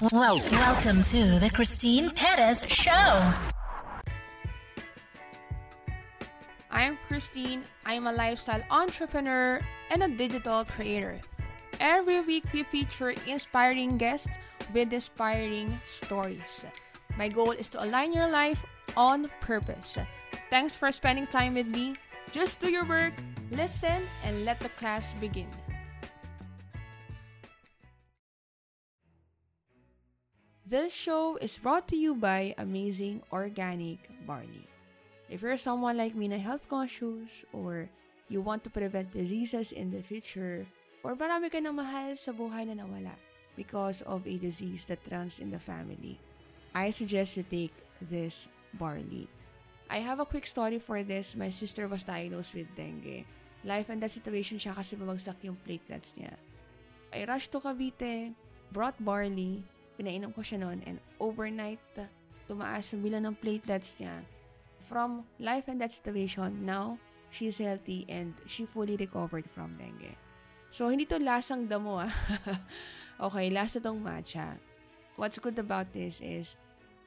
Well, welcome to the Christine Perez Show. I'm Christine. I'm a lifestyle entrepreneur and a digital creator. Every week, we feature inspiring guests with inspiring stories. My goal is to align your life on purpose. Thanks for spending time with me. Just do your work, listen, and let the class begin. This show is brought to you by Amazing Organic Barley. If you're someone like me na health conscious or you want to prevent diseases in the future or marami ka na mahal sa buhay na nawala because of a disease that runs in the family, I suggest you take this barley. I have a quick story for this. My sister was diagnosed with dengue. Life and death situation siya kasi bumagsak yung platelets niya. I rushed to Cavite, brought barley, pinainom ko siya noon and overnight, tumaas yung bilang ng platelets niya. From life and death situation, now, she's healthy and she fully recovered from dengue. So, hindi to lasang damo ah. okay, lasa tong matcha. What's good about this is,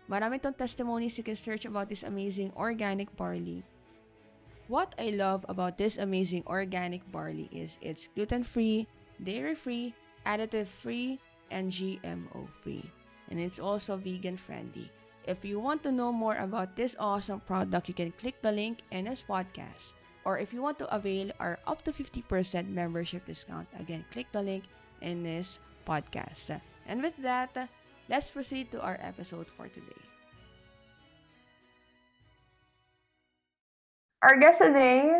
marami tong testimonies you can search about this amazing organic barley. What I love about this amazing organic barley is it's gluten-free, dairy-free, additive-free, and GMO free. And it's also vegan friendly. If you want to know more about this awesome product, you can click the link in this podcast. Or if you want to avail our up to 50% membership discount, again, click the link in this podcast. And with that, let's proceed to our episode for today. Our guest today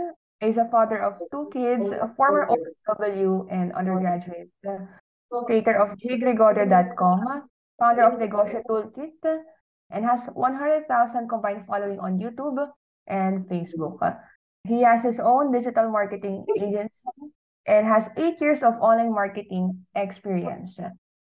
is a father of two kids, a former OW and undergraduate, creator of jgregorio.com, founder of Negosyo Toolkit, and has 100,000 combined following on YouTube and Facebook. He has his own digital marketing agency and has eight years of online marketing experience.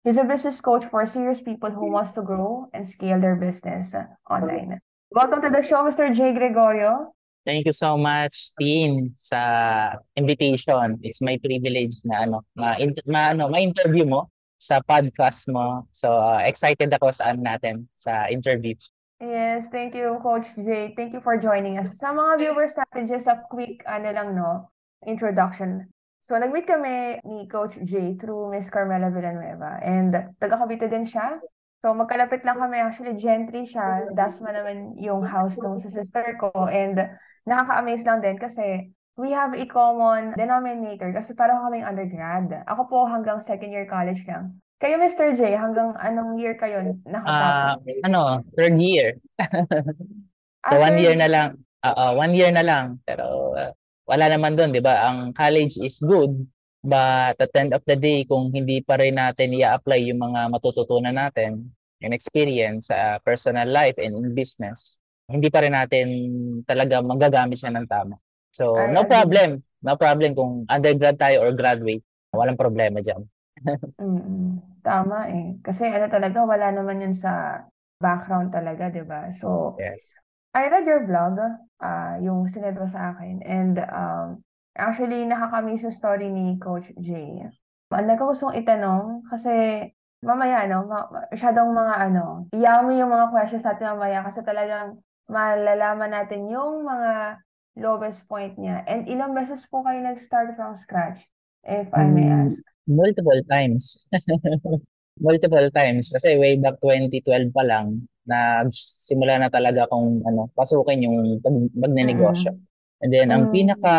He's a business coach for serious people who wants to grow and scale their business online. Welcome to the show, Mr. J. Gregorio. Thank you so much, Teen, sa invitation. It's my privilege na ano, ma, ma ano, ma-interview mo sa podcast mo. So, uh, excited ako sa ano natin sa interview. Yes, thank you, Coach J. Thank you for joining us. Sa mga viewers natin, just a quick, ano lang, no, introduction. So, nag-meet kami ni Coach J through Miss Carmela Villanueva. And taga-Cavite din siya. So, magkalapit lang kami. Actually, gentry siya. Dasma naman yung house nung sa sister ko. And nakaka-amaze lang din kasi we have a common denominator kasi parang kaming undergrad. Ako po hanggang second year college lang. Kayo, Mr. J, hanggang anong year kayo nakatapos? Uh, ano, third year. so, ah, one year na lang. Uh, uh, one year na lang. Pero uh, wala naman doon, di ba? Ang college is good, but at the end of the day, kung hindi pa rin natin i-apply yung mga matututunan natin, yung experience sa uh, personal life and in business, hindi pa rin natin talaga magagamit siya ng tama. So, no problem. No problem kung undergrad tayo or graduate. Walang problema dyan. mm Tama eh. Kasi ano talaga, wala naman yan sa background talaga, di ba? So, yes. I read your blog, uh, yung sinend mo sa akin. And um, actually, nakakamiss yung story ni Coach J. Ang ko gustong itanong kasi mamaya, no, ma- masyadong mga ano, yummy yung mga questions natin mamaya kasi talagang malalaman natin yung mga lowest point niya. And ilang beses po kayo nag-start from scratch, if I may hmm, ask? Multiple times. Multiple times. Kasi way back 2012 pa lang, nagsimula na talaga akong ano, pasukin yung pag, magnenegosyo. Mm. And then, ang mm. pinaka,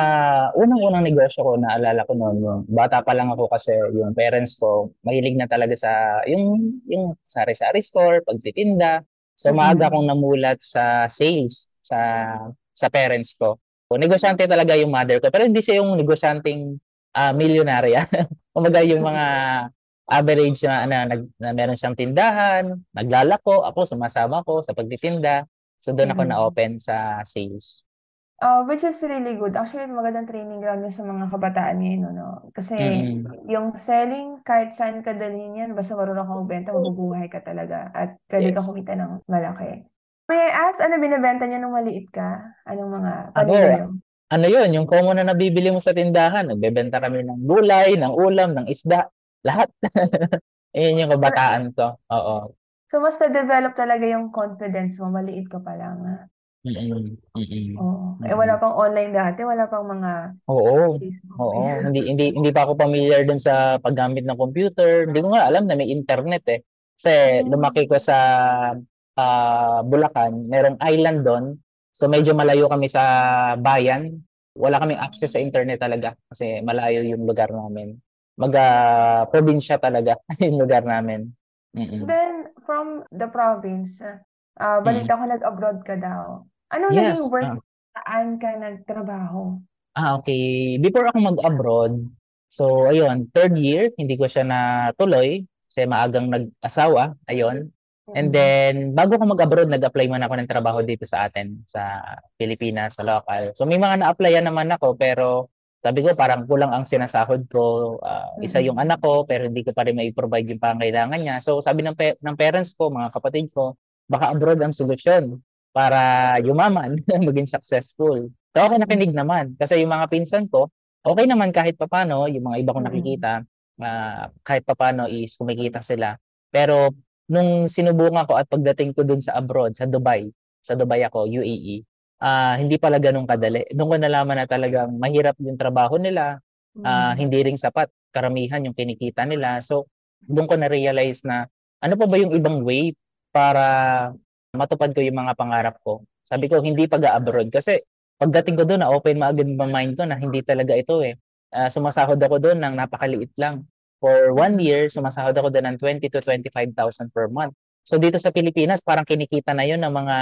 unang-unang negosyo ko, naalala ko noon, yung bata pa lang ako kasi yung parents ko, mahilig na talaga sa, yung, yung sari-sari store, pagtitinda. So, maaga akong namulat sa sales sa sa parents ko. So, negosyante talaga yung mother ko. Pero hindi siya yung negosyanteng uh, milyonarya. Kumbaga yung mga average na, na, na, na meron siyang tindahan, naglalako, ako sumasama ko sa pagtitinda. So doon ako na-open sa sales. Uh, which is really good. Actually, magandang training ground yun sa mga kabataan ngayon, no? Kasi mm-hmm. yung selling, kahit saan ka dalhin yan, basta marunong kang magbenta, mabubuhay ka talaga. At pwede yes. ka kumita ng malaki. May I ask, ano binibenta niyo nung maliit ka? Anong mga paninda niyo? Ano yun, yung common na nabibili mo sa tindahan. Nagbebenta kami ng gulay, ng ulam, ng isda, lahat. Ayun yung kabataan ko. Oo. So, mas na-develop talaga yung confidence mo, maliit ka pa lang. ah. Mm, mm. Oo. Eh, wala Mm. pang online dati, wala pang mga Oo. Facebook. Oo, hindi hindi hindi pa ako familiar dun sa paggamit ng computer. Hindi ko nga alam na may internet eh. Kasi Mm. lumaki ko sa ah, Bulacan, merong island doon. So medyo malayo kami sa bayan. Wala kaming access sa internet talaga kasi malayo yung lugar namin. Maga probinsya talaga yung lugar namin. Mm. Then, from the province, ah, Mm. balita ko nag-abroad ka daw. Anong Yes. naging work? ah. Saan ka nagtrabaho? Ah, okay. Before ako mag-abroad, so ayun, third year, hindi ko siya natuloy kasi maagang nag-asawa, ayun. And Mm. then, bago ako mag-abroad, nag-apply muna ako ng trabaho dito sa atin, sa Pilipinas, sa local. So may mga na-applyan naman ako, pero sabi ko parang kulang ang sinasahod ko. Ah, isa yung Mm. anak ko, pero hindi ko pa rin mai-provide yung pangangailangan niya. So sabi ng, pe- ng parents ko, mga kapatid ko, baka abroad ang solusyon para yumaman, maging successful. So okay nakinig naman. Kasi yung mga pinsan ko, okay naman kahit papano, yung mga iba kong Mm. nakikita, ah, kahit papano is kumikita sila. Pero nung sinubukan ko at pagdating ko dun sa abroad, sa Dubai, sa Dubai ako, UAE, ah, hindi pala ganun kadali. Doon ko nalaman na talagang mahirap yung trabaho nila, Mm. hindi ring sapat karamihan yung kinikita nila. So, doon ko na-realize na ano pa ba yung ibang way para matupad ko yung mga pangarap ko. Sabi ko, hindi pag-abroad. Kasi pagdating ko doon, na-open maagad yung mind ko na hindi talaga ito eh. Ah, sumasahod ako doon ng napakaliit lang. For one year, sumasahod ako doon ng 20 to 25,000 per month. So dito sa Pilipinas, parang kinikita na yun ng mga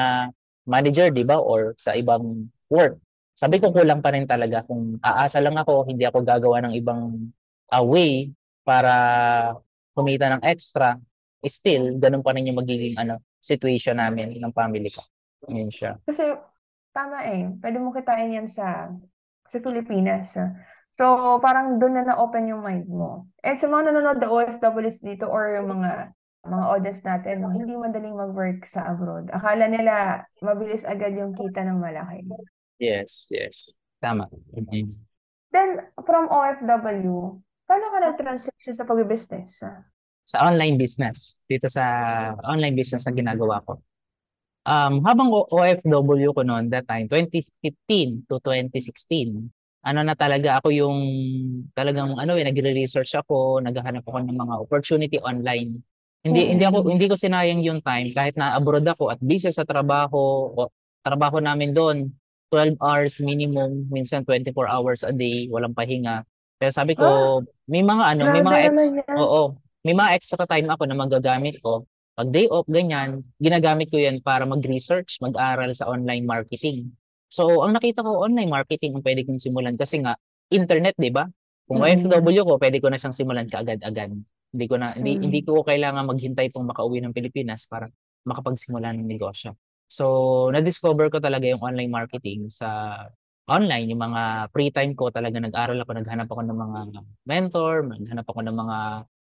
manager, di ba? Or sa ibang work. Sabi ko, kulang pa rin talaga. Kung aasa lang ako, hindi ako gagawa ng ibang ah, way para kumita ng extra, still, ganun pa rin yung magiging ano, situation namin ng family ko. Yun siya. Kasi, tama eh. Pwede mo kitain yan sa, sa Pilipinas. So, parang doon na na-open yung mind mo. And sa mga nanonood na OFWs dito or yung mga mga audience natin, no, hindi madaling mag-work sa abroad. Akala nila mabilis agad yung kita ng malaki. Yes, yes. Tama. Mhm. Then, from OFW, paano ka nag-transition sa pag-business? Sa online business. Dito sa online business na ginagawa ko. Um, habang OFW ko noon that time, 2015 to 2016, ano na talaga ako yung talagang ano eh, nagre-research ako, naghahanap ako ng mga opportunity online. Hindi hindi ako Mm. hindi ko sinayang yung time kahit na abroad ako at busy sa trabaho, o trabaho namin doon 12 hours minimum, minsan 24 hours a day, walang pahinga. Kaya sabi ko, may mga ano, may mga ex, oo, may mga extra time ako na magagamit ko. Pag day off, ganyan, ginagamit ko yan para mag-research, mag-aral sa online marketing. So, ang nakita ko, online marketing ang pwede kong simulan kasi nga, internet, di ba? Kung Mm. OFW ko, pwede ko na siyang simulan kaagad-agad. Hindi ko na hindi Mm. hindi ko kailangan maghintay pong makauwi ng Pilipinas para makapagsimula ng negosyo. So, na-discover ko talaga yung online marketing sa online, yung mga free time ko talaga nag-aral ako, naghanap ako ng mga mentor, naghanap ako ng mga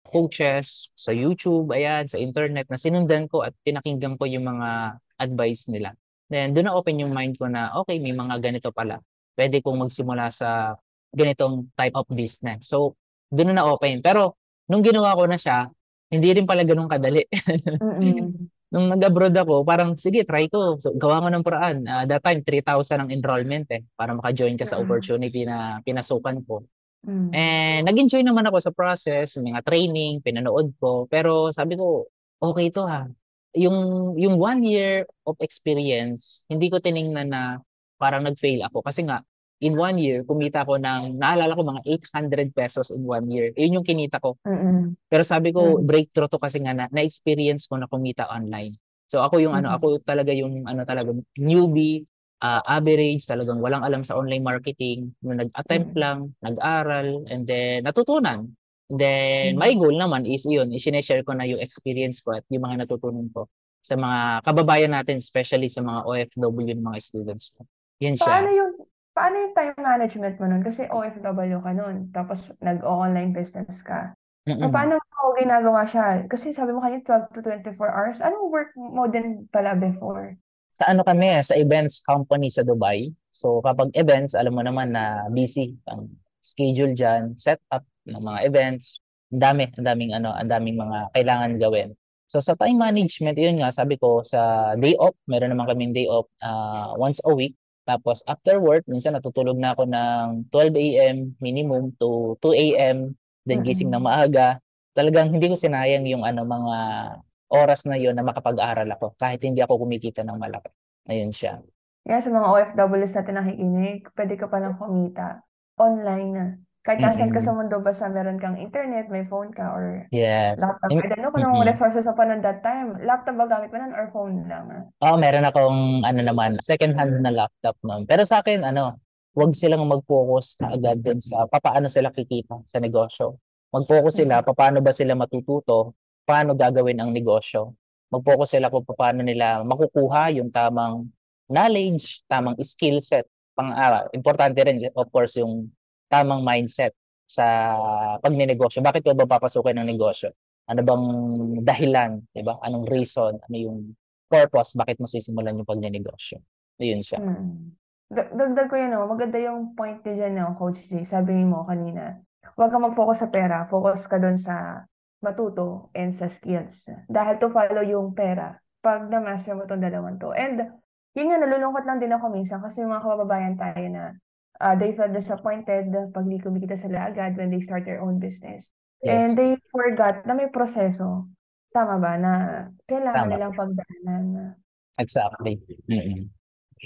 coaches sa YouTube, ayan, sa internet na sinundan ko at pinakinggan ko yung mga advice nila. Then, doon na open yung mind ko na, okay, may mga ganito pala. Pwede kong magsimula sa ganitong type of business. So, doon na open. Pero, nung ginawa ko na siya, hindi rin pala ganun kadali. Nung nag-abroad ako, parang sige, try ko. So, gawa mo ng paraan. Ah, that time, 3,000 ang enrollment eh, para maka-join ka sa opportunity na pinasukan ko. Mm. And nag-enjoy naman ako sa process, mga training, pinanood ko. Pero sabi ko, okay to ha. Yung, yung one year of experience, hindi ko tiningnan na parang nag-fail ako. Kasi nga, in one year, kumita ko ng, naalala ko mga 800 pesos in one year. Yun yung kinita ko. Mm-mm. Pero sabi ko, Mm. breakthrough to kasi nga na, na-experience ko na kumita online. So ako yung ano, Mm. ako talaga yung ano talaga newbie, ah, average, talagang walang alam sa online marketing. Nag-attempt Mm. lang, nag-aral, and then natutunan. And then Mm. my goal naman is yun, i-share ko na yung experience ko at yung mga natutunan ko sa mga kababayan natin, especially sa mga OFW ng mga students ko. Yan Paano siya. yung paano yung time management mo nun? Kasi OFW ka nun, tapos nag-online business ka. So, Mm-mm. paano mo ginagawa siya? Kasi sabi mo kanina 12 to 24 hours. Anong work mo din pala before? Sa ano kami, sa events company sa Dubai. So kapag events, alam mo naman na busy ang schedule dyan, set up ng mga events. Ang dami, ang daming ano, ang daming mga kailangan gawin. So sa time management, yun nga, sabi ko sa day off, meron naman kaming day off uh, once a week. Tapos after work, minsan natutulog na ako ng 12 a.m. minimum to 2 a.m. Then gising na maaga. Talagang hindi ko sinayang yung ano mga oras na yon na makapag-aral ako kahit hindi ako kumikita ng malaki. Ayun siya. Kaya sa mga OFWs natin nakikinig, pwede ka palang kumita online na. Kahit nasan ka sa mundo, basta meron kang internet, may phone ka, or Yes. laptop. In- I don't know kung anong resources mo pa nun that time. Laptop ba gamit mo nun or phone lang? ah? Oo, meron akong ano naman, second hand na laptop noon. Pero sa akin, ano, wag silang mag-focus kaagad dun sa papaano sila kikita sa negosyo. Mag-focus sila paano ba sila matututo, paano gagawin ang negosyo. Mag-focus sila kung paano nila makukuha yung tamang knowledge, tamang skill set. Pang, ah, importante rin, of course, yung tamang mindset sa pagnenegosyo. Bakit ka ba papasukin ng negosyo? Ano bang dahilan, 'di ba? Anong reason, ano yung purpose bakit mo sisimulan yung pagnenegosyo? Ayun siya. Hmm. Da- Dagdag ko yun, no? maganda yung point ni dyan, no, Coach J. Sabi mo kanina, huwag kang mag-focus sa pera, focus ka doon sa matuto and sa skills. Dahil to follow yung pera pag na-master mo tong dalawang to. And yun nga, nalulungkot lang din ako minsan kasi yung mga kababayan tayo na uh, they felt disappointed pag di kumikita sila agad when they start their own business. And Yes. they forgot na may proseso. Tama ba? Na kailangan Tama. nilang pagdaanan. Exactly. Mm-mm.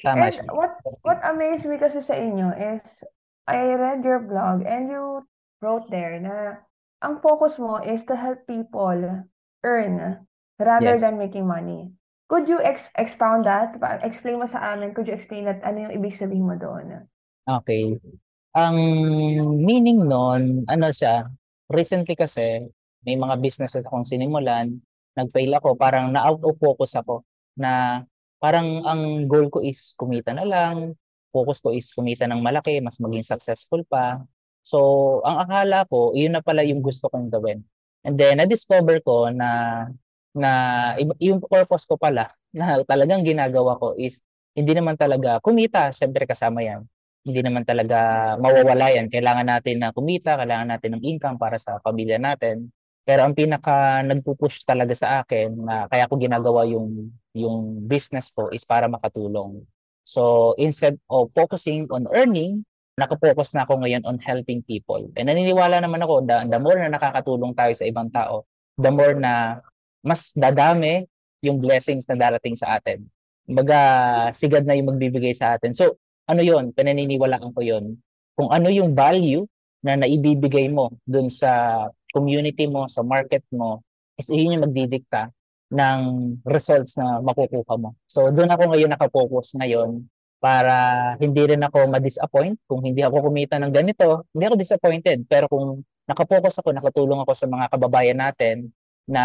Tama And siya. what what amazed me kasi sa inyo is I read your blog and you wrote there na ang focus mo is to help people earn rather Yes. than making money. Could you ex expound that? Explain mo sa amin. Could you explain that? Ano yung ibig sabihin mo doon? Okay. Ang meaning nun, ano siya, recently kasi, may mga businesses akong sinimulan, nag-fail ako, parang na-out of focus ako, na parang ang goal ko is kumita na lang, focus ko is kumita ng malaki, mas maging successful pa. So, ang akala ko, yun na pala yung gusto kong gawin. And then, na-discover ko na, na yung purpose ko pala, na talagang ginagawa ko is, hindi naman talaga kumita, syempre kasama yan hindi naman talaga mawawala yan. Kailangan natin na kumita, kailangan natin ng income para sa pamilya natin. Pero ang pinaka nagpupush talaga sa akin na kaya ko ginagawa yung yung business ko is para makatulong. So instead of focusing on earning, nakapokus na ako ngayon on helping people. And naniniwala naman ako, the, the more na nakakatulong tayo sa ibang tao, the more na mas dadami yung blessings na darating sa atin. Kumbaga, sigad na yung magbibigay sa atin. So, ano yon pinaniniwalaan ko yon kung ano yung value na naibibigay mo dun sa community mo, sa market mo, is yun yung magdidikta ng results na makukuha mo. So doon ako ngayon nakapokus ngayon para hindi rin ako ma-disappoint kung hindi ako kumita ng ganito, hindi ako disappointed. Pero kung nakapokus ako, nakatulong ako sa mga kababayan natin na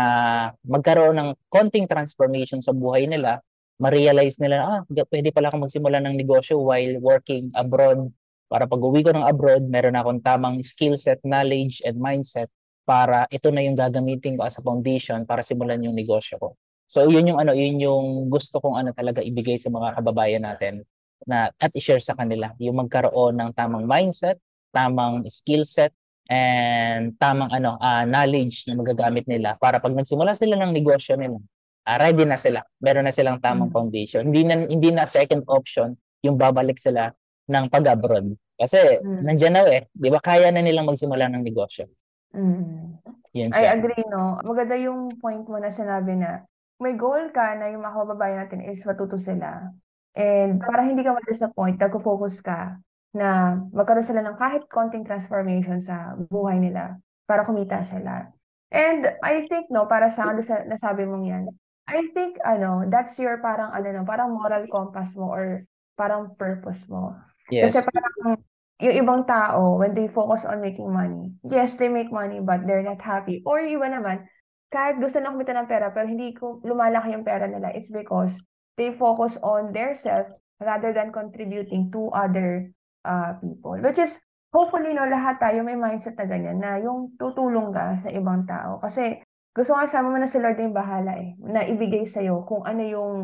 magkaroon ng konting transformation sa buhay nila, ma-realize nila, ah, pwede pala akong magsimula ng negosyo while working abroad. Para pag uwi ko ng abroad, meron akong tamang skill set, knowledge, and mindset para ito na yung gagamitin ko as a foundation para simulan yung negosyo ko. So yun yung ano, yun yung gusto kong ano talaga ibigay sa mga kababayan natin na at i-share sa kanila yung magkaroon ng tamang mindset, tamang skill set and tamang ano uh, knowledge na magagamit nila para pag nagsimula sila ng negosyo nila, uh, ready na sila. Meron na silang tamang Mm. foundation. Hindi na hindi na second option yung babalik sila ng pag-abroad. Kasi Mm. nandiyan na eh, 'di ba? Kaya na nilang magsimula ng negosyo. Mm. Yun I agree, no? Maganda yung point mo na sinabi na may goal ka na yung mga kababayan natin is matuto sila. And para hindi ka ma-disappoint, nagko-focus ka na magkaroon sila ng kahit konting transformation sa buhay nila para kumita sila. And I think, no, para sa ano sa nasabi mong yan, I think, ano, that's your parang, ano, no, parang moral compass mo or parang purpose mo. Yes. Kasi parang yung ibang tao, when they focus on making money, yes, they make money, but they're not happy. Or iba naman, kahit gusto na kumita ng pera, pero hindi ko lumalaki yung pera nila, it's because they focus on their self rather than contributing to other uh, people. Which is, hopefully, no, lahat tayo may mindset na ganyan, na yung tutulong ka sa ibang tao. Kasi, gusto ko kasama mo na si Lord na yung bahala eh, na ibigay sa'yo kung ano yung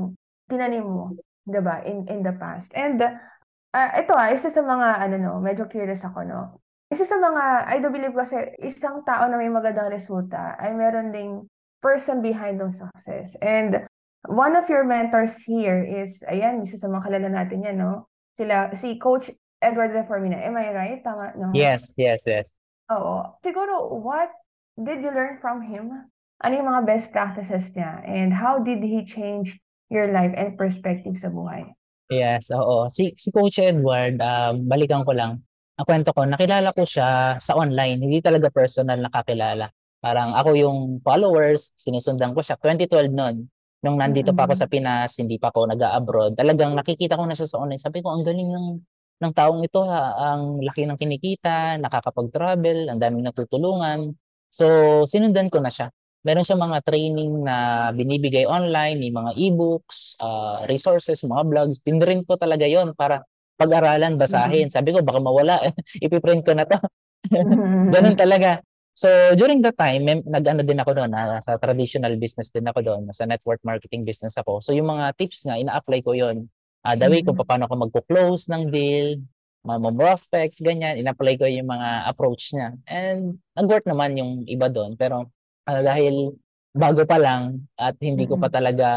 tinanim mo, ba in, in the past. And, uh, ito ah, isa sa mga, ano no, medyo curious ako, no. isa sa mga, I do believe kasi isang tao na may magandang resulta ay meron ding person behind ng success. And one of your mentors here is, ayan, isa sa mga kalala natin yan, no? Sila, si Coach Edward Reformina. Am I right? Tama, no? Yes, yes, yes. Oo. Siguro, what did you learn from him? Ano yung mga best practices niya? And how did he change your life and perspective sa buhay? Yes, oo. Si, si Coach Edward, um, balikan ko lang ang kwento ko, nakilala ko siya sa online, hindi talaga personal nakakilala. Parang ako yung followers, sinusundan ko siya. 2012 noon, nung nandito pa ako sa Pinas, hindi pa ako nag-abroad. Talagang nakikita ko na siya sa online. Sabi ko, ang galing ng ng taong ito, ha? ang laki ng kinikita, nakakapag-travel, ang daming natutulungan. So, sinundan ko na siya. Meron siya mga training na binibigay online, may mga e-books, uh, resources, mga vlogs. Pinrint ko talaga yon para pag-aralan, basahin. Mm-hmm. Sabi ko, baka mawala. Ipiprint ko na to. Ganun talaga. So, during that time, nag-ano din ako doon, sa traditional business din ako doon, sa network marketing business ako. So, yung mga tips nga, ina-apply ko yon uh, the way kung mm-hmm. paano ako magpo-close ng deal, mga prospects, ganyan, ina-apply ko yung mga approach niya. And nag-work naman yung iba doon. Pero uh, dahil bago pa lang at hindi ko pa talaga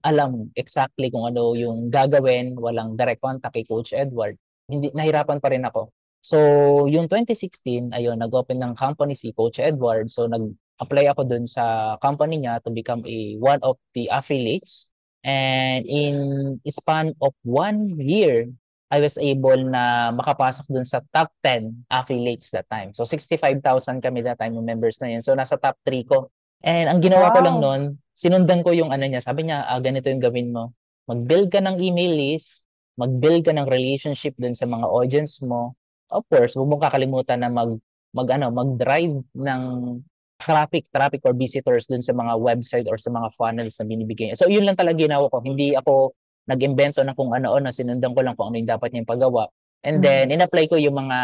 alam exactly kung ano yung gagawin, walang direct contact kay Coach Edward, hindi nahirapan pa rin ako. So, yung 2016, ayun, nag-open ng company si Coach Edward. So, nag-apply ako dun sa company niya to become a one of the affiliates. And in span of one year, I was able na makapasok dun sa top 10 affiliates that time. So, 65,000 kami that time yung members na yun. So, nasa top 3 ko And ang ginawa ko lang Wow. noon, sinundan ko yung ano niya. Sabi niya, ah, ganito yung gawin mo. Mag-build ka ng email list, mag-build ka ng relationship dun sa mga audience mo. Of course, huwag mong kakalimutan na mag mag ano, mag-drive ng traffic, traffic or visitors dun sa mga website or sa mga funnels na binibigay. So yun lang talaga ginawa ko. Hindi ako nag-imbento na kung ano-ano, sinundan ko lang kung ano yung dapat niyang pagawa. And Mm. then, in-apply ko yung mga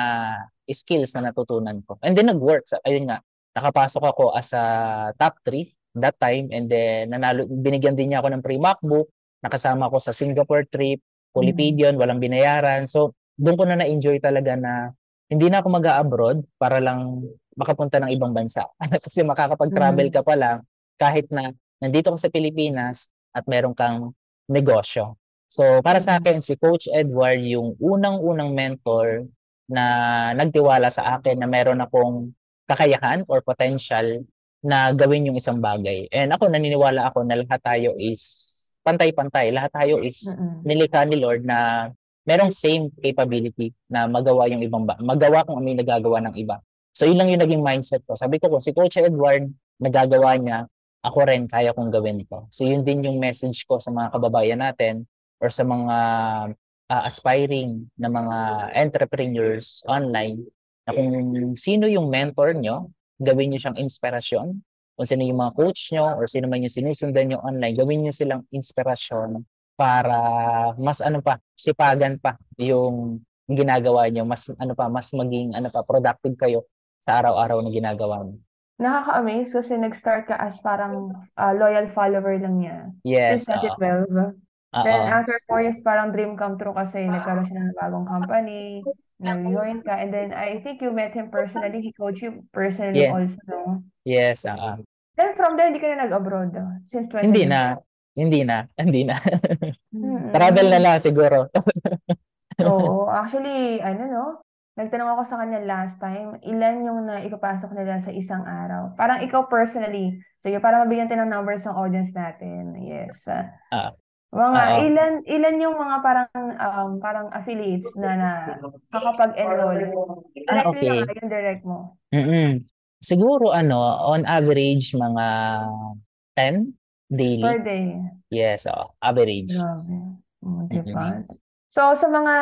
skills na natutunan ko. And then, nag-work. Sa- Ayun nga, nakapasok ako as a top 3 that time and then nanalo binigyan din niya ako ng free MacBook, nakasama ko sa Singapore trip, Polypedion, mm. walang binayaran. So doon ko na na-enjoy talaga na hindi na ako mag-abroad para lang makapunta ng ibang bansa. Kasi makakapag-travel mm. ka pa lang kahit na nandito ka sa Pilipinas at meron kang negosyo. So para sa akin si Coach Edward yung unang-unang mentor na nagtiwala sa akin na meron akong kakayahan or potential na gawin yung isang bagay. And ako naniniwala ako na lahat tayo is pantay-pantay. Lahat tayo is mm-hmm. nilikha ni Lord na merong same capability na magawa yung ibang ba- magawa kung ano yung nagagawa ng iba. So yun lang yung naging mindset ko. Sabi ko kung si Coach Edward nagagawa niya, ako rin kaya kong gawin ito. So yun din yung message ko sa mga kababayan natin or sa mga uh, aspiring na mga entrepreneurs online na kung sino yung mentor nyo, gawin nyo siyang inspirasyon. Kung sino yung mga coach nyo or sino man yung sinusundan nyo online, gawin nyo silang inspirasyon para mas ano pa, sipagan pa yung ginagawa nyo, mas ano pa, mas maging ano pa, productive kayo sa araw-araw na ginagawa nyo. Nakaka-amaze kasi nag-start ka as parang uh, loyal follower lang niya. Yes. Since 2012. Uh-oh. Then after four years, parang dream come true kasi nagkaroon siya ng bagong company, nag-join ka, and then I think you met him personally, he coached you personally yeah. also, no? Yes, uh-uh. Then from there, hindi ka na nag-abroad, since 20 Hindi na. Hindi na. Hindi na. Travel na lang siguro. Oo. Actually, ano no? Nagtanong ako sa kanya last time, ilan yung na ipapasok nila sa isang araw? Parang ikaw personally. So, para mabigyan tayo ng numbers ng audience natin. Yes. Uh, mga Oo. ilan ilan yung mga parang um, parang affiliates na nakakapag-enroll? Ah, Directly okay. lang yung direct mo. Mm. Siguro ano, on average mga 10 daily. Per day. Yes, oh, average. Grabe. Oh, diba? So sa mga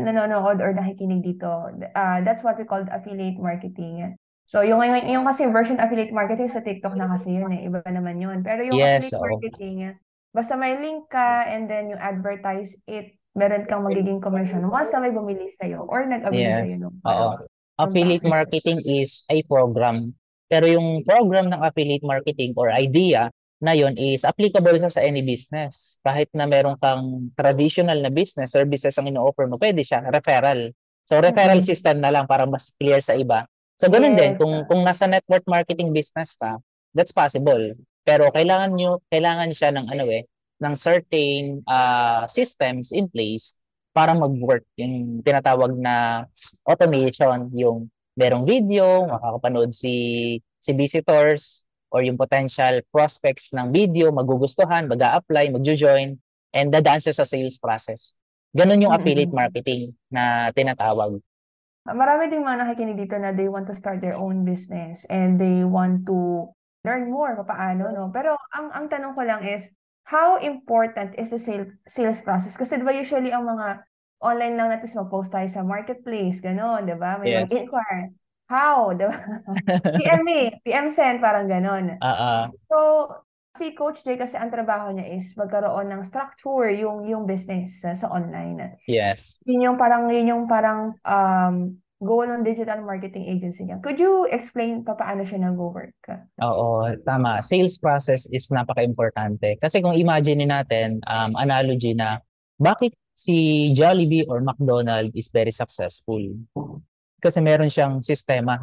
nanonood or nakikinig dito, uh, that's what we call affiliate marketing. So yung, yung yung kasi version affiliate marketing sa TikTok na kasi yun eh, iba naman yun. Pero yung Yes, affiliate oo. marketing Basta may link ka and then you advertise it, meron kang magiging commission once na may bumili sa'yo or nag-abili Yes. sa'yo. No? Oo. Affiliate marketing is a program. Pero yung program ng affiliate marketing or idea na yon is applicable sa sa any business. Kahit na meron kang traditional na business, services ang ino-offer mo, pwede siya, referral. So referral Mm. system na lang para mas clear sa iba. So ganun din Yes. kung kung nasa network marketing business ka, that's possible. Pero kailangan nyo kailangan siya ng ano eh, ng certain ah, systems in place para mag-work yung tinatawag na automation, yung merong video, makakapanood si si visitors or yung potential prospects ng video, magugustuhan, mag-a-apply, magjo-join, and dadaan siya sa sales process. Ganun yung affiliate Mm-mm. marketing na tinatawag. Marami ding mga nakikinig dito na they want to start their own business and they want to learn more paano, no? Pero ang ang tanong ko lang is, how important is the sale, sales process? Kasi diba usually ang mga online lang natin mag-post tayo sa marketplace, gano'n, di ba? May Yes. mag-inquire. How? Di ba? PM me, PM send, parang gano'n. Ah, So, si Coach Jay kasi ang trabaho niya is magkaroon ng structure yung yung business sa, sa online. yes. Yun yung parang yun yung parang um goal ng digital marketing agency niya. Could you explain pa paano siya nag-work? Oo, tama. Sales process is napaka-importante. Kasi kung imagine natin, um, analogy na, bakit si Jollibee or McDonald's is very successful? Kasi meron siyang sistema.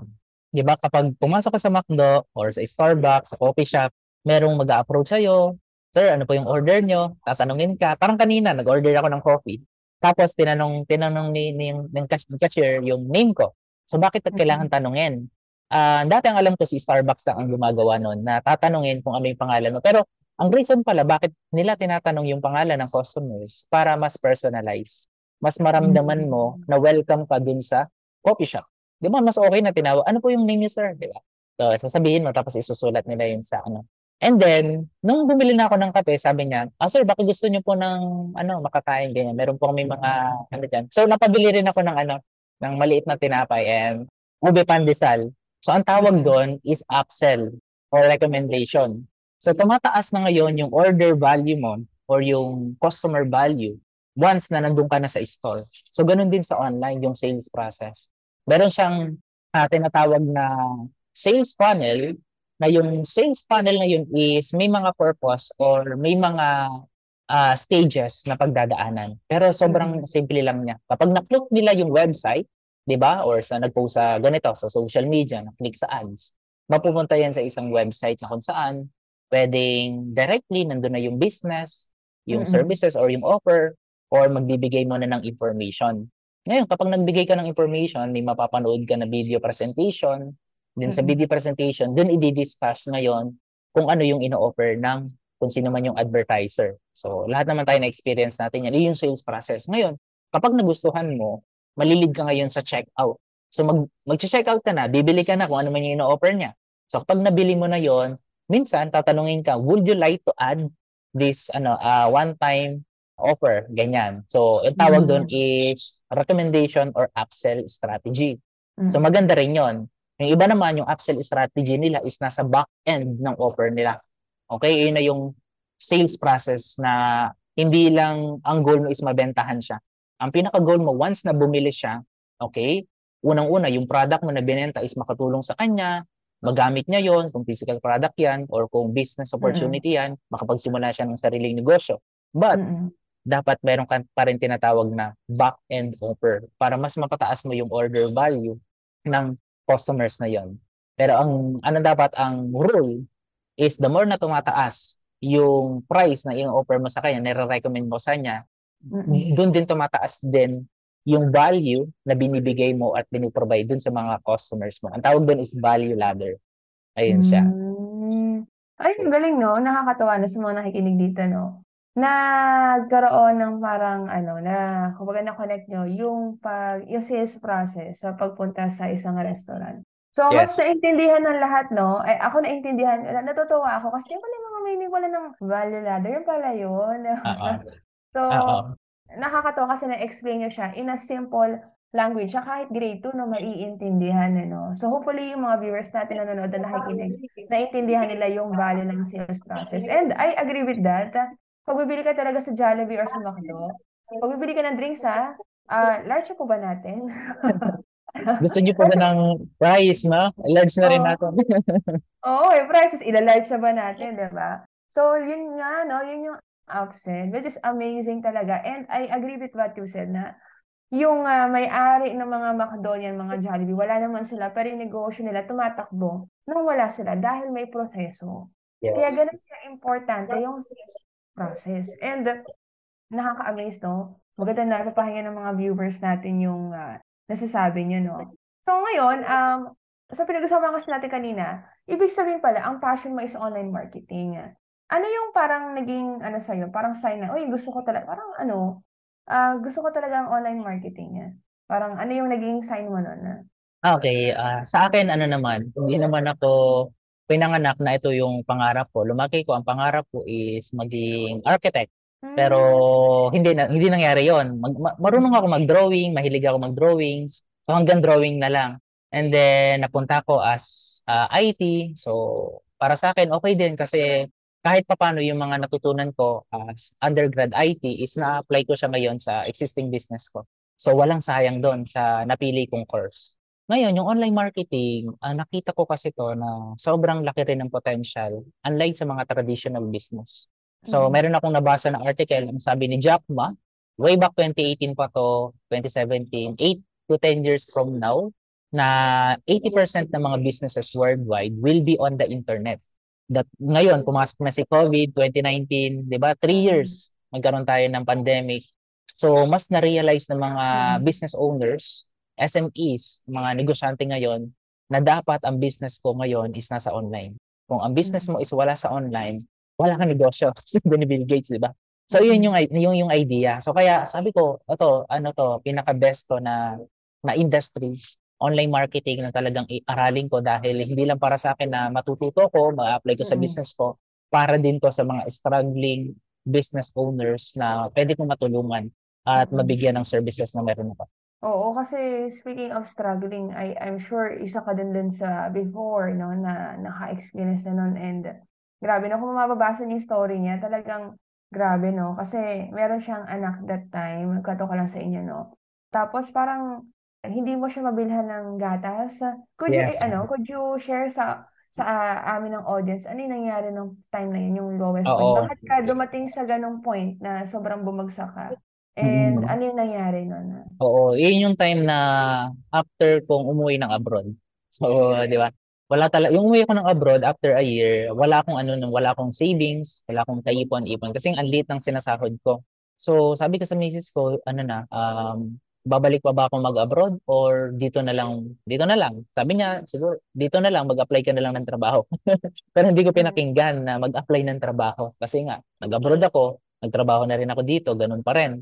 Di ba? Kapag pumasok ka sa McDo or sa Starbucks, sa coffee shop, merong mag-a-approach sa'yo, Sir, ano po yung order nyo? Tatanungin ka. Parang kanina, nag-order ako ng coffee. Tapos tinanong tinanong ni, ni ng cash- ng cashier yung name ko. So bakit kailangan tanungin? Ah, dati ang alam ko si Starbucks lang ang gumagawa noon na tatanungin kung ano yung pangalan mo. Pero ang reason pala bakit nila tinatanong yung pangalan ng customers para mas personalize. Mas maramdaman mo na welcome ka dun sa coffee shop. Di ba mas okay na tinawag, ano po yung name niyo sir? Di ba? So sasabihin mo tapos isusulat nila yun sa ano. And then, nung bumili na ako ng kape, sabi niya, ah sir, baka gusto niyo po ng ano, makakain ganyan. Meron po kami mga ano dyan. So napabili rin ako ng ano, ng maliit na tinapay and ube pandesal. So ang tawag Mhm. doon is upsell or recommendation. So tumataas na ngayon yung order value mo or yung customer value once na nandun ka na sa store. So ganun din sa online yung sales process. Meron siyang ah, tinatawag na sales funnel na yung sales funnel na yun is may mga purpose or may mga ah, stages na pagdadaanan. Pero sobrang simple lang niya. Kapag na-click nila yung website, 'di ba? Or sa nagpost sa ganito sa social media, na-click sa ads, mapupunta yan sa isang website na kung saan pwedeng directly nandun na yung business, yung Mm-mm. services or yung offer or magbibigay mo na ng information. Ngayon, kapag nagbigay ka ng information, may mapapanood ka na video presentation, din sa video presentation, dun i-discuss ngayon kung ano yung ino-offer ng kung sino man yung advertiser. So, lahat naman tayo na-experience natin yan. Yun yung sales process. Ngayon, kapag nagustuhan mo, malilid ka ngayon sa checkout. So, mag, mag-checkout ka na, bibili ka na kung ano man yung ino-offer niya. So, kapag nabili mo na yon minsan, tatanungin ka, would you like to add this ano uh, one-time offer? Ganyan. So, yung tawag Mm. doon is recommendation or upsell strategy. So, Mm. maganda rin yon. Yung iba naman, yung upsell strategy nila is nasa back end ng offer nila. Okay, yun na yung sales process na hindi lang ang goal mo is mabentahan siya. Ang pinaka-goal mo, once na bumili siya, okay, unang-una, yung product mo na binenta is makatulong sa kanya, magamit niya yon kung physical product yan, or kung business opportunity yan, makapagsimula siya ng sariling negosyo. But, Mm-mm. Dapat meron ka pa rin tinatawag na back-end offer para mas mapataas mo yung order value ng customers na yon. Pero ang ano dapat ang rule is the more na tumataas yung price na i-offer mo sa kanya, nire-recommend mo sa kanya, doon din tumataas din yung value na binibigay mo at biniprovide dun sa mga customers mo. Ang tawag doon is value ladder. Ayun siya. Mm. Ay, ang galing, no? Nakakatawa na sa mga nakikinig dito, no? Nagkaroon ng parang, ano, na, kumbaga na-connect nyo yung pag, yung sales process sa pagpunta sa isang restaurant. So, mas Yes. naintindihan ng lahat, no? Ay, ako naintindihan, natutuwa ako kasi wala mga meaning wala ng value ladder, pala yun. Oo. So, Oo. nakakatawa kasi na-explain nyo siya in a simple language siya kahit grade 2 no maiintindihan ano. So hopefully yung mga viewers natin na nanonood na nakikinig, naiintindihan nila yung value ng sales process. And I agree with that. Pag bibili ka talaga sa Jollibee or sa McDo, pag bibili ka ng drinks ha, ah, large po ba natin? Gusto niyo po ba ng price, no? Large na rin Oo. natin. Oo, yung prices, ila-large na ba natin, di ba? So, yun nga, no, yun yung upsell, which is amazing talaga. And I agree with what you said na yung uh, may-ari ng mga McDo yan, mga Jollibee, wala naman sila, pero yung negosyo nila tumatakbo nang wala sila dahil may proseso. Yes. Kaya ganun siya importante yung process. And nakaka-amaze, no? Maganda na ipapahinga ng mga viewers natin yung uh, nasasabi niyo, no? So ngayon, um, sa pinag-usapan kasi natin kanina, ibig sabihin pala, ang passion mo is online marketing. Ano yung parang naging, ano sa'yo, parang sign na, uy, gusto ko talaga, parang ano, uh, gusto ko talaga ang online marketing. Parang ano yung naging sign mo nun? Ah, okay. Uh, sa akin, ano naman, hindi naman ako pinanganak na ito yung pangarap ko. Lumaki ko, ang pangarap ko is maging architect. Pero hmm. hindi na hindi nangyari 'yon. Mag, ma, marunong ako mag-drawing, mahilig ako mag-drawings. So hanggang drawing na lang. And then napunta ko as uh, ah, IT. So para sa akin okay din kasi kahit papaano yung mga natutunan ko as undergrad IT is na-apply ko siya ngayon sa existing business ko. So walang sayang doon sa napili kong course. Ngayon, yung online marketing, uh, nakita ko kasi to na sobrang laki rin ng potential unlike sa mga traditional business. So mm-hmm. meron akong nabasa na article, ang sabi ni Jack Ma, way back 2018 pa to, 2017, 8 to 10 years from now, na 80% ng mga businesses worldwide will be on the internet. That ngayon pumasok na si COVID 2019, 'di ba? 3 years magkaroon tayo ng pandemic. So mas na-realize ng mga business owners, SMEs, mga negosyante ngayon na dapat ang business ko ngayon is nasa online. Kung ang business mo is wala sa online, wala kang negosyo. Sabi ni Bill Gates, di ba? So yun yung yung yung idea. So kaya sabi ko, ito ano to, pinaka best to na na industry online marketing na talagang aralin ko dahil hindi lang para sa akin na matututo ko, ma-apply ko sa mm-hmm. business ko, para din to sa mga struggling business owners na pwede kong matulungan at mabigyan ng services na meron ako. Oo, kasi speaking of struggling, I, I'm sure isa ka din din sa before, no, na naka-experience na nun and grabe, no, kung mababasa niyo yung story niya, talagang grabe, no, kasi meron siyang anak that time, kato ko lang sa inyo, no. Tapos parang hindi mo siya mabilhan ng gatas. Could you, Yes. ano, could you share sa sa ah, amin ng audience, ano yung nangyari nung time na yun, yung lowest point? Bakit ka dumating sa ganong point na sobrang bumagsak ka? And Mm. ano yung nangyari nun? Oo, yun yung time na after kong umuwi ng abroad. So, di ba? Wala talaga, yung umuwi ako ng abroad after a year, wala akong ano, wala akong savings, wala akong kaipon-ipon kasi ang liit ng sinasahod ko. So, sabi ko sa misis ko, ano na, um, babalik pa ba ako mag-abroad or dito na lang, dito na lang. Sabi niya, siguro, dito na lang, mag-apply ka na lang ng trabaho. Pero hindi ko pinakinggan na mag-apply ng trabaho. Kasi nga, mag-abroad ako, nagtrabaho na rin ako dito, ganun pa rin.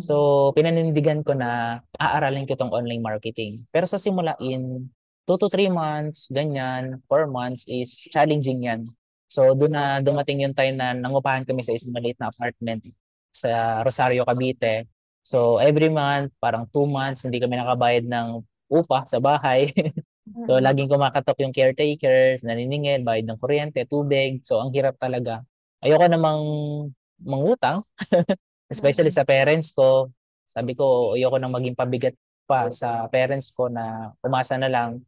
So, pinanindigan ko na aaralin ko tong online marketing. Pero sa simula in 2 to 3 months, ganyan, 4 months is challenging yan. So, doon na dumating yung time na nangupahan kami sa isang maliit na apartment sa Rosario, Cavite. So, every month, parang two months, hindi kami nakabayad ng upa sa bahay. so, laging kumakatok yung caretakers, naniningil, bayad ng kuryente, tubig. So, ang hirap talaga. Ayoko namang mangutang, especially sa parents ko. Sabi ko, ayoko nang maging pabigat pa sa parents ko na umasa na lang.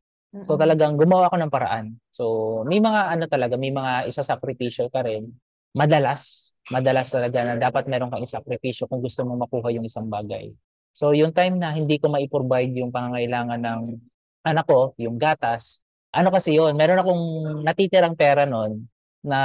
So talagang gumawa ako ng paraan. So may mga ano talaga, may mga isasakripisyo ka rin madalas, madalas talaga na dapat meron kang isakripisyo kung gusto mo makuha yung isang bagay. So yung time na hindi ko mai-provide yung pangangailangan ng anak ko, yung gatas, ano kasi yon meron akong natitirang pera noon na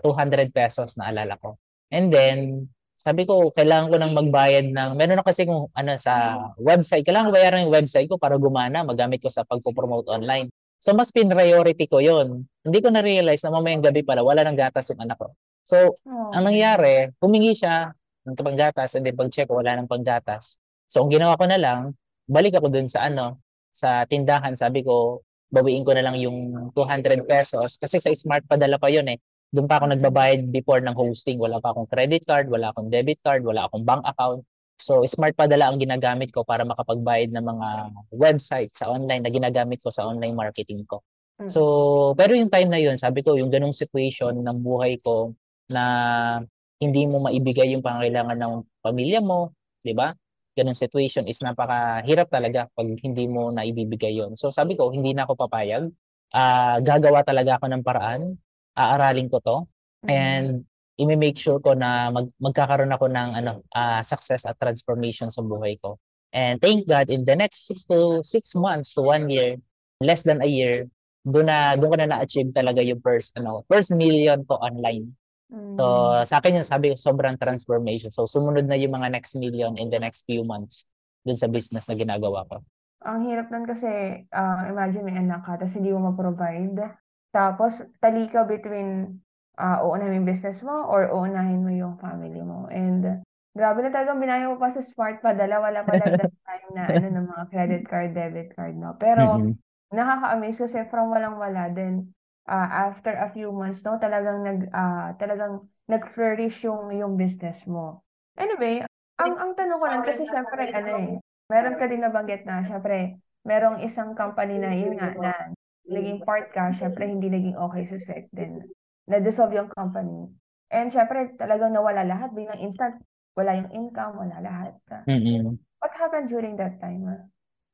200 pesos na alala ko. And then, sabi ko, kailangan ko nang magbayad ng, meron ako kasi kung ano sa website, kailangan ko bayaran yung website ko para gumana, magamit ko sa pagpo-promote online. So, mas pin-priority ko yon Hindi ko na-realize na mamayang gabi pala, wala nang gatas yung anak ko. So, oh. ang nangyari, humingi siya ng panggatas and then pag-check, wala nang panggatas. So, ang ginawa ko na lang, balik ako dun sa ano, sa tindahan, sabi ko, bawiin ko na lang yung 200 pesos kasi sa smart padala pa yun eh. Doon pa ako nagbabayad before ng hosting. Wala pa akong credit card, wala akong debit card, wala akong bank account. So, smart padala ang ginagamit ko para makapagbayad ng mga website sa online na ginagamit ko sa online marketing ko. Mm. So, pero yung time na yun, sabi ko, yung ganong situation ng buhay ko, na hindi mo maibigay yung pangangailangan ng pamilya mo, 'di ba? Ganung situation is napakahirap talaga pag hindi mo na ibibigay yon. So sabi ko, hindi na ako papayag. Uh, gagawa talaga ako ng paraan. Aaralin ko 'to and i-make sure ko na mag magkakaroon ako ng ano uh, success at transformation sa buhay ko. And thank God, in the next six to six months to one year, less than a year, doon na doon ko na na-achieve talaga yung first ano, first million ko online. So Mm. sa akin yung sabi ko sobrang transformation. So sumunod na yung mga next million in the next few months dun sa business na ginagawa ko. Ang hirap nun kasi, ah, imagine may anak ka, tapos hindi mo ma-provide. Tapos, tali ka between, ah, uunahin yung business mo or uunahin mo yung family mo. And, grabe na talagang binayo mo pa sa smart padala. Wala pa like that time na, ano, ng mga credit card, debit card, no? Pero, Mm-mm. nakaka-amaze kasi from walang-wala, then, ah, after a few months, no, talagang nag, ah, talagang nag-flourish yung, yung business mo. Anyway, ang, ang tanong ko lang, kasi syempre, ano eh, meron ka din nabanggit na, syempre, merong isang company na yun nga, na naging part ka, syempre, hindi naging okay sa SEC, then, na-dissolve yung company. And syempre, talagang nawala lahat, bilang instant, wala yung income, wala lahat. Mm-mm. What happened during that time? ah?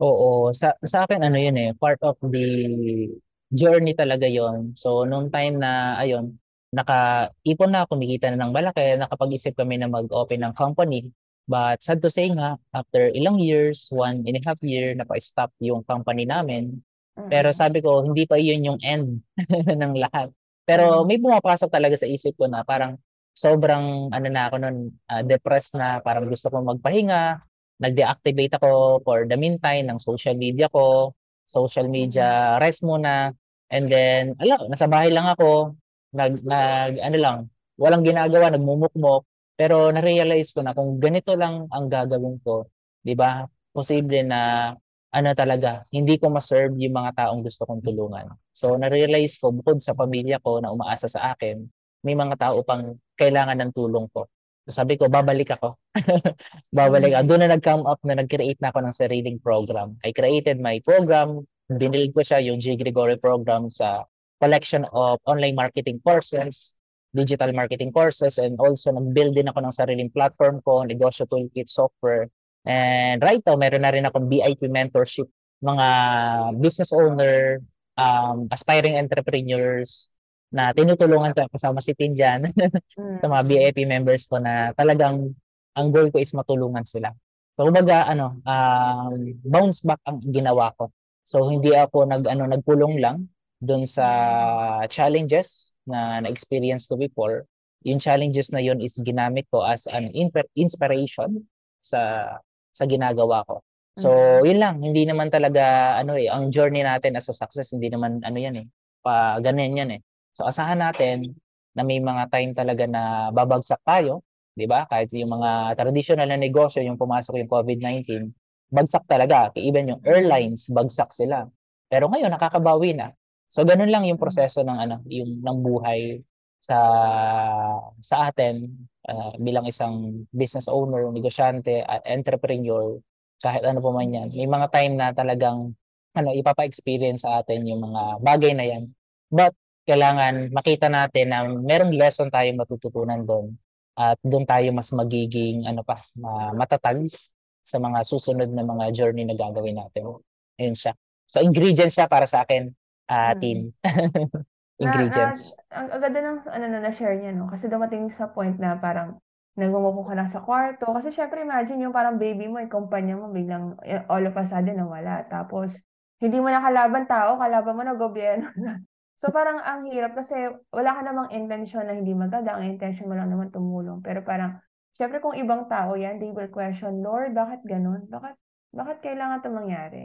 Oo, sa sa akin ano yun eh, part of the journey talaga yon. So nung time na ayun, nakaipon na, kumikita na ng malaki, nakapag-isip kami na mag-open ng company. But sad to say nga, after ilang years, one and a half year, napa-stop yung company namin. Pero Mm-mm. sabi ko, hindi pa yun yung end ng lahat. Pero Mm. may pumapasok talaga sa isip ko na parang sobrang ano na ako nun, ah, depressed na, parang gusto ko magpahinga. Nag-deactivate ako for the meantime ng social media ko. Social media rest muna. And then, ala, nasa bahay lang ako. Nag, nag, ano lang, walang ginagawa, nagmumukmok. Pero na-realize ko na kung ganito lang ang gagawin ko, di ba? Posible na ano talaga, hindi ko ma-serve yung mga taong gusto kong tulungan. So, na-realize ko, bukod sa pamilya ko na umaasa sa akin, may mga tao pang kailangan ng tulong ko. So, sabi ko, babalik ako. babalik ako. Doon na nag-come up na nag-create na ako ng sariling program. I created my program, binild ko siya, yung G. Gregory program sa collection of online marketing courses, digital marketing courses, and also nag-build din ako ng sariling platform ko, negosyo toolkit software, And right now, meron na rin akong BIP mentorship, mga business owner, um, aspiring entrepreneurs na tinutulungan ko kasama si Tin dyan sa mga Mm. BIP members ko na talagang ang goal ko is matulungan sila. So kumbaga ano, um, bounce back ang ginawa ko. So hindi ako nag ano nagpulong lang doon sa challenges na na-experience ko before. Yung challenges na yun is ginamit ko as an inspiration sa sa ginagawa ko. So, Mm. yun lang, hindi naman talaga ano eh, ang journey natin as a success hindi naman ano yan eh, pa ganyan yan eh. So, asahan natin na may mga time talaga na babagsak tayo, 'di ba? Kahit yung mga traditional na negosyo, yung pumasok yung COVID-19, bagsak talaga. Even yung airlines, bagsak sila. Pero ngayon nakakabawi na. So, ganun lang yung Mm. proseso ng ano, yung ng buhay sa sa atin ah, bilang isang business owner, negosyante, at entrepreneur, kahit ano pa man yan. May mga time na talagang ano, ipapa-experience sa atin yung mga bagay na yan. But kailangan makita natin na merong lesson tayong matututunan doon at doon tayo mas magiging ano pa ma- matatag sa mga susunod na mga journey na gagawin natin. Ayun siya. So ingredients siya para sa akin, ah Mm. team. Na, na, ingredients. ang ang ganda ng ano na na-share niya, no? Kasi dumating sa point na parang nagmumupo ka na sa kwarto. Kasi syempre imagine yung parang baby mo, yung kumpanya mo, biglang eh, all of a sudden nawala. Tapos, hindi mo na kalaban tao, kalaban mo na gobyerno na. So parang ang hirap kasi wala ka namang intention na hindi maganda. Ang intention mo lang naman tumulong. Pero parang, syempre kung ibang tao yan, they will question, Lord, bakit ganun? Bakit, bakit kailangan ito mangyari?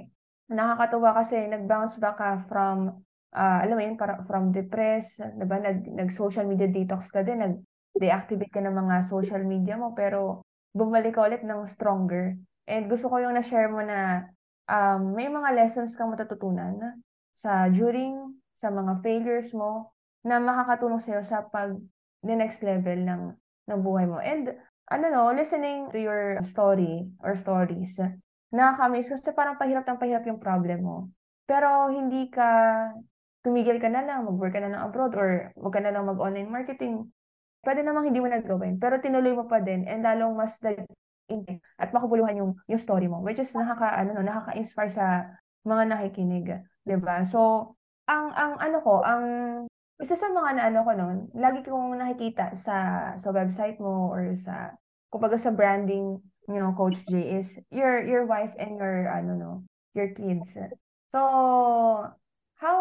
Nakakatuwa kasi nag-bounce back ka from ah, alam mo yun, para, from depressed, diba? Nag, nag-social media detox ka din, nag-deactivate ka ng mga social media mo, pero bumalik ka ulit ng stronger. And gusto ko yung na-share mo na um, may mga lessons kang matututunan sa during, sa mga failures mo, na makakatulong sa'yo sa pag the next level ng, ng buhay mo. And ano no, listening to your story or stories, nakakamiss kasi parang pahirap ng pahirap yung problem mo. Pero hindi ka tumigil ka na lang, mag-work ka na lang abroad or wag ka na lang mag-online marketing. Pwede namang hindi mo na gawin, pero tinuloy mo pa din and lalong mas at makabuluhan yung yung story mo, which is nakaka ano no, nakaka-inspire sa mga nakikinig, ba? So, ang ang ano ko, ang isa sa mga naano ko noon, lagi kong nakikita sa sa website mo or sa kumbaga sa branding you know, Coach J, is your your wife and your ano no, your kids. So, how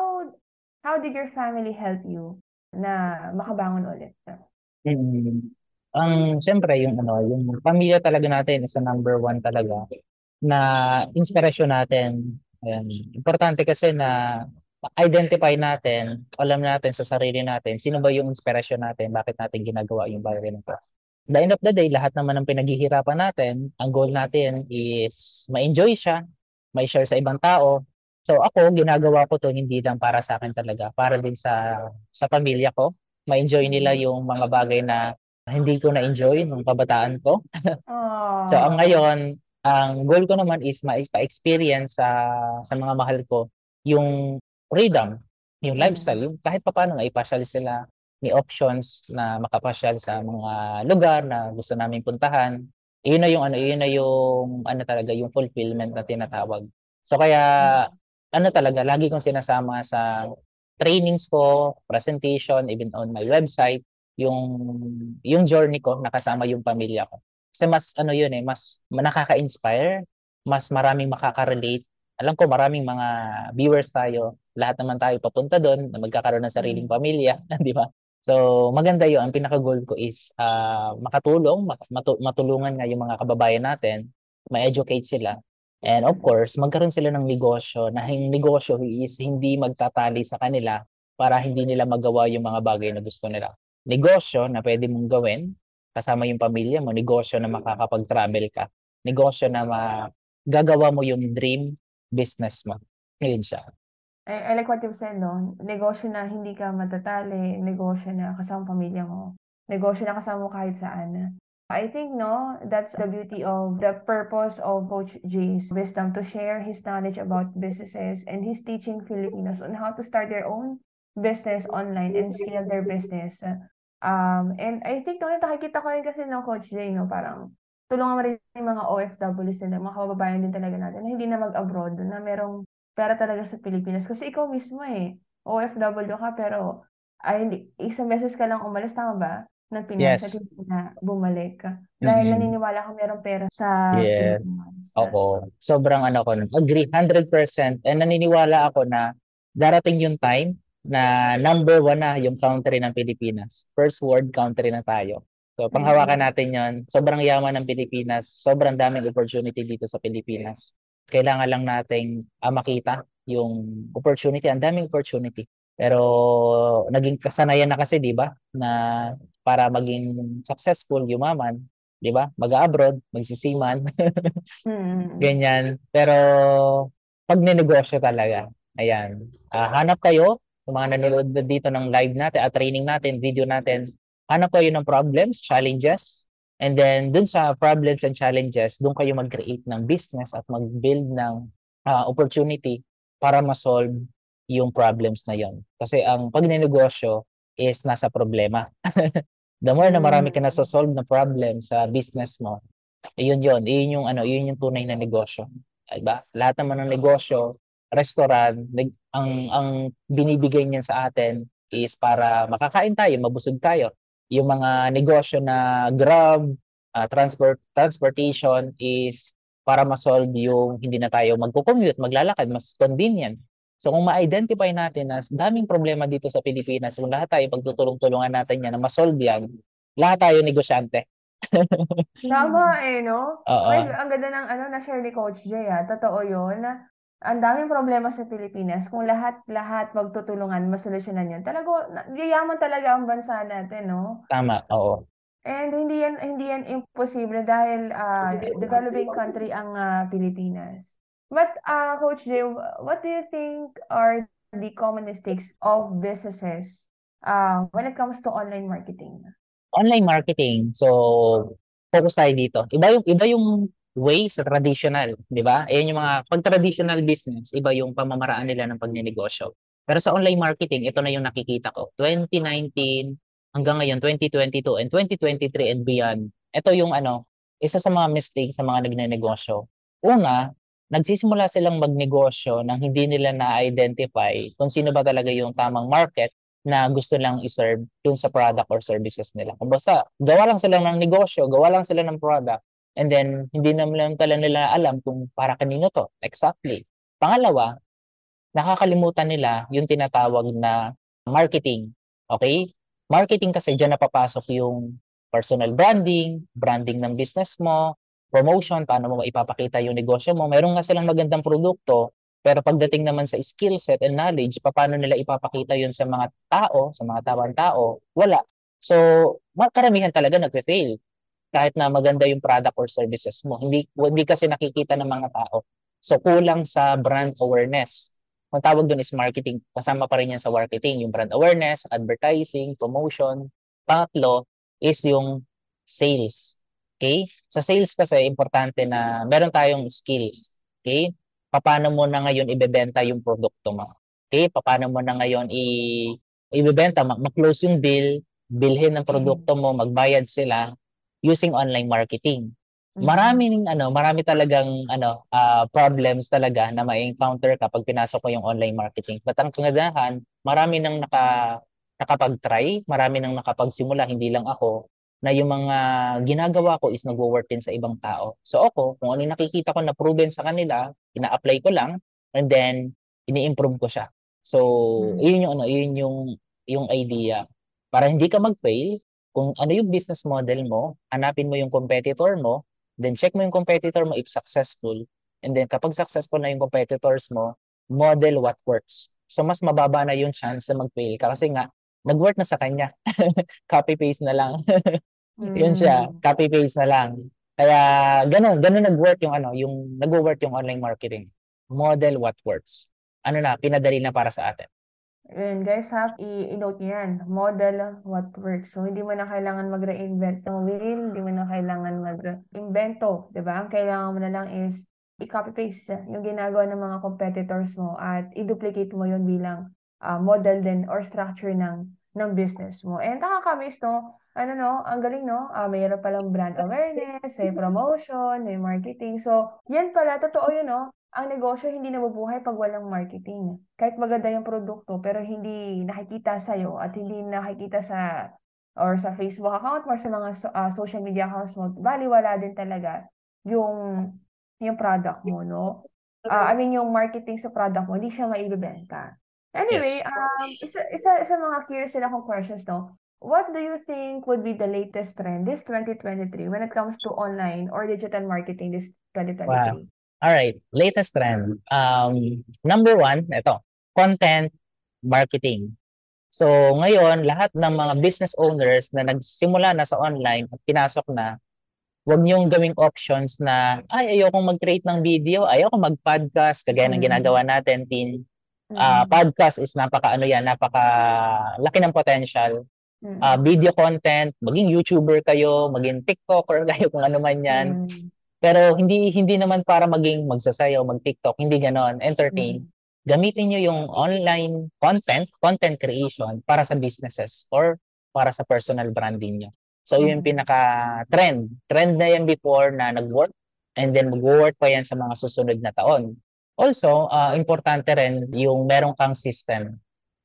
how did your family help you na makabangon ulit? Mm. Ang siyempre yung ano, yung pamilya talaga natin is number one talaga na inspirasyon natin. Ayan. Importante kasi na identify natin, alam natin sa sarili natin, sino ba yung inspirasyon natin, bakit natin ginagawa yung bagay na to. The end of the day, lahat naman ng pinaghihirapan natin, ang goal natin is ma-enjoy siya, ma-share sa ibang tao. So ako, ginagawa ko to hindi lang para sa akin talaga, para din sa sa pamilya ko. Ma-enjoy nila yung mga bagay na hindi ko na-enjoy nung kabataan ko. so ang ngayon, ang goal ko naman is ma-experience sa sa mga mahal ko yung freedom, yung lifestyle, yung kahit papaano nga ipasyal sila, may options na makapasyal sa mga lugar na gusto naming puntahan. Iyon na yung ano, iyon na yung ano talaga, yung fulfillment na tinatawag. So kaya ano talaga, lagi kong sinasama sa trainings ko, presentation, even on my website, yung yung journey ko nakasama yung pamilya ko. Kasi mas ano yun eh, mas nakaka-inspire, mas maraming makaka-relate. Alam ko maraming mga viewers tayo lahat naman tayo papunta doon na magkakaroon ng sariling pamilya, di ba? So, maganda 'yun. Ang pinaka-goal ko is uh, makatulong, matu- matulungan nga yung mga kababayan natin, ma-educate sila. And of course, magkaroon sila ng negosyo na yung negosyo is hindi magtatali sa kanila para hindi nila magawa yung mga bagay na gusto nila. Negosyo na pwede mong gawin kasama yung pamilya mo, negosyo na makakapag-travel ka, negosyo na magagawa mo yung dream business mo. Ngayon siya. I, I like what you've said, no? Negosyo na hindi ka matatali, negosyo na kasama pamilya mo, negosyo na kasama mo kahit saan. I think, no, that's the beauty of the purpose of Coach J's wisdom to share his knowledge about businesses and he's teaching Filipinos on how to start their own business online and scale their business. Um, and I think, no, nakikita ko rin kasi ng Coach J, no, parang tulungan mo rin yung mga OFWs din, mga kababayan din talaga natin na hindi na mag-abroad, na merong pera talaga sa Pilipinas. Kasi ikaw mismo eh, OFW ka pero ay, isang beses ka lang umalis, tama ba? Ng Pinas yes. at na bumalik ka. Dahil mm-hmm. naniniwala ka merong pera sa yes. Pilipinas. Oo. Sobrang ano ko. Agree, 100%. And naniniwala ako na darating yung time na number one na yung country ng Pilipinas. First world country na tayo. So, panghawakan natin yon Sobrang yaman ng Pilipinas. Sobrang daming opportunity dito sa Pilipinas kailangan lang nating uh, makita yung opportunity, ang daming opportunity. Pero naging kasanayan na kasi, 'di ba, na para maging successful, yumaman, 'di ba? Mag-abroad, magsisiman. mm. Ganyan. Pero pag ninegosyo talaga, ayan. Uh, hanap kayo, yung mga nanonood dito ng live natin, at training natin, video natin, hanap kayo ng problems, challenges, And then, dun sa problems and challenges, dun kayo mag-create ng business at mag-build ng uh, opportunity para ma-solve yung problems na yon. Kasi ang pagnenegosyo is nasa problema. The more na marami ka na mm. solve na problem sa business mo, yun yun, yun yung ano, yun yung tunay na negosyo. Diba? Lahat naman ng negosyo, restaurant, ang ang binibigay niyan sa atin is para makakain tayo, mabusog tayo yung mga negosyo na Grab, uh, transport transportation is para ma-solve yung hindi na tayo magko-commute, maglalakad, mas convenient. So kung ma-identify natin na daming problema dito sa Pilipinas, kung lahat tayo pagtutulong-tulungan natin yan na ma-solve yan, lahat tayo negosyante. Tama eh, no? Oo. Ay, ang ganda ng ano na share ni Coach Jay, ah. Totoo yun. Ang daming problema sa Pilipinas. Kung lahat-lahat magtutulungan, masolusyonan yun. Talaga, yayaman talaga ang bansa natin, no? Tama, oo. And hindi yan hindi yan imposible dahil uh, developing country ang uh, Pilipinas. But uh, Coach Jay, what do you think are the common mistakes of businesses uh, when it comes to online marketing? Online marketing. So focus tayo dito. Iba yung iba yung way sa traditional, di ba? Ayan yung mga, pag traditional business, iba yung pamamaraan nila ng pagnenegosyo. Pero sa online marketing, ito na yung nakikita ko. 2019 hanggang ngayon, 2022 and 2023 and beyond. Ito yung ano, isa sa mga mistakes sa mga nagnenegosyo. Una, nagsisimula silang magnegosyo nang hindi nila na-identify kung sino ba talaga yung tamang market na gusto lang i-serve dun sa product or services nila. Kung gawa lang sila ng negosyo, gawa lang sila ng product, And then, hindi naman pala nila alam kung para kanino to. Exactly. Pangalawa, nakakalimutan nila yung tinatawag na marketing. Okay? Marketing kasi dyan napapasok yung personal branding, branding ng business mo, promotion, paano mo maipapakita yung negosyo mo. Meron nga silang magandang produkto, pero pagdating naman sa skill set and knowledge, paano nila ipapakita yun sa mga tao, sa mga tawang tao, wala. So, karamihan talaga nagpe-fail kahit na maganda yung product or services mo. Hindi hindi kasi nakikita ng mga tao. So, kulang sa brand awareness. Ang tawag doon is marketing. Kasama pa rin yan sa marketing, yung brand awareness, advertising, promotion. Pangatlo is yung sales. Okay? Sa sales kasi, importante na meron tayong skills. Okay? Paano mo na ngayon ibebenta yung produkto mo? Okay? Paano mo na ngayon i ibebenta, ma-close yung deal, bilhin ng produkto mo, magbayad sila using online marketing. Mm-hmm. Maraming ano, marami talagang ano, uh, problems talaga na ma-encounter kapag pinasok ko yung online marketing. But ang kagandahan, marami nang naka nakapag-try, marami nang nakapagsimula, hindi lang ako, na yung mga ginagawa ko is nagwo-work din sa ibang tao. So ako, kung ano yung nakikita ko na proven sa kanila, ina-apply ko lang and then ini-improve ko siya. So, mm-hmm. yun yung ano, yun yung yung idea. Para hindi ka mag-fail, kung ano yung business model mo, hanapin mo yung competitor mo, Then check mo yung competitor mo if successful. And then kapag successful na yung competitors mo, model what works. So mas mababa na yung chance na mag-fail ka kasi nga nag-work na sa kanya. Copy-paste na lang. Yun siya, mm. copy-paste na lang. Kaya ganun, ganun nag-work yung ano, yung nag-work yung online marketing. Model what works. Ano na, pinadali na para sa atin. And guys, ha, i-note nyo yan. Model what works. So, hindi mo na kailangan mag-reinvent ng wheel, hindi mo na kailangan mag-invento, di ba? Ang kailangan mo na lang is i-copy-paste yung ginagawa ng mga competitors mo at i-duplicate mo yun bilang uh, model din or structure ng ng business mo. And nakakamiss, no? Ano, no? Ang galing, no? Uh, mayroon palang brand awareness, may promotion, may marketing. So, yan pala, totoo yun, no? ang negosyo hindi nabubuhay pag walang marketing. Kahit maganda yung produkto, pero hindi nakikita sa'yo at hindi nakikita sa or sa Facebook account or sa mga uh, social media accounts mo, bali wala din talaga yung yung product mo, no? Uh, I mean, yung marketing sa product mo, hindi siya maibibenta. Anyway, yes. um, isa, isa, isa mga curious sila kong questions, no? What do you think would be the latest trend this 2023 when it comes to online or digital marketing this 2023? Wow. All right, latest trend. Um, number one, ito, content marketing. So ngayon, lahat ng mga business owners na nagsimula na sa online at pinasok na, huwag niyong gawing options na, ay, ayokong mag-create ng video, ayokong mag-podcast, kagaya ng mm. ginagawa natin, Tin. Uh, podcast is napaka, ano yan, napaka laki ng potential. Uh, video content, maging YouTuber kayo, maging TikToker kayo, kung ano man yan. Mm. Pero hindi hindi naman para maging magsasayaw, mag-TikTok, hindi ganoon, entertain. Mm. Gamitin niyo yung online content, content creation para sa businesses or para sa personal branding niyo. So, mm. yung pinaka-trend. Trend na yan before na nag-work and then mag-work pa yan sa mga susunod na taon. Also, uh, importante rin yung meron kang system.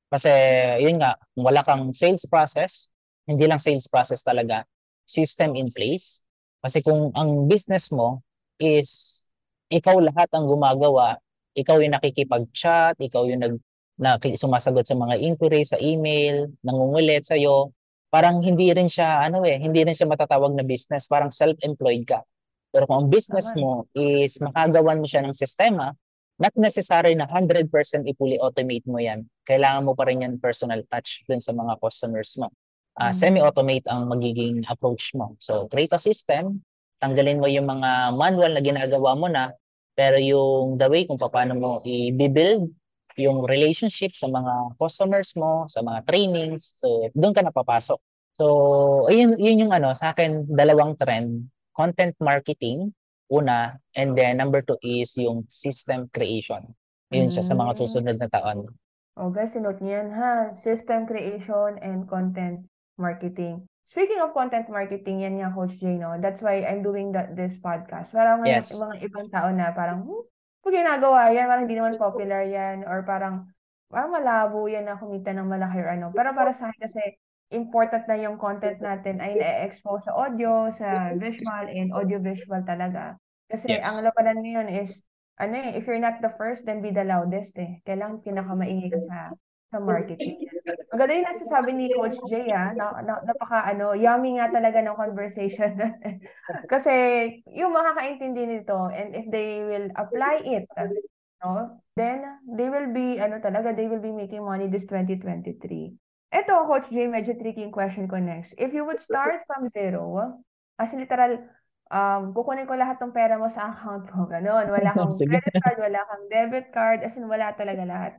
Kasi, yun nga, wala kang sales process, hindi lang sales process talaga, system in place, kasi kung ang business mo is ikaw lahat ang gumagawa, ikaw yung nakikipag-chat, ikaw yung nag na sumasagot sa mga inquiry sa email, nangungulit sa iyo, parang hindi rin siya ano eh, hindi rin siya matatawag na business, parang self-employed ka. Pero kung ang business mo is makagawan mo siya ng sistema, not necessary na 100% i-fully automate mo yan. Kailangan mo pa rin yan personal touch dun sa mga customers mo uh, semi-automate ang magiging approach mo. So, create a system, tanggalin mo yung mga manual na ginagawa mo na, pero yung the way kung paano mo i-build yung relationship sa mga customers mo, sa mga trainings, so doon ka napapasok. So, yun, yun yung ano, sa akin, dalawang trend. Content marketing, una, and then number two is yung system creation. Yun mm. siya sa mga hmm. susunod na taon. Oh, guys, sinot niyan ha. System creation and content marketing. Speaking of content marketing, yan nga, Coach Jay, no? That's why I'm doing that this podcast. Parang yes. mga ibang tao na parang, hmm, pag ginagawa yan, parang hindi naman popular yan, or parang, parang malabo yan na kumita ng malaki or ano. Pero para sa akin kasi, important na yung content natin ay na-expose sa audio, sa visual, and audio-visual talaga. Kasi Yes. ang labanan ngayon is, ano eh, if you're not the first, then be the loudest eh. Kailangan pinakamaingay ka sa sa marketing. Ang ganda yung nasasabi ni Coach Jay ah, na, na, napaka ano, yummy nga talaga ng conversation. Kasi yung makakaintindi nito and if they will apply it, no, then they will be, ano talaga, they will be making money this 2023. Ito, Coach Jay, medyo tricky yung question ko next. If you would start from zero, as literal, um, kukunin ko lahat ng pera mo sa account mo, ganun. Wala kang Sige. credit card, wala kang debit card, as in wala talaga lahat.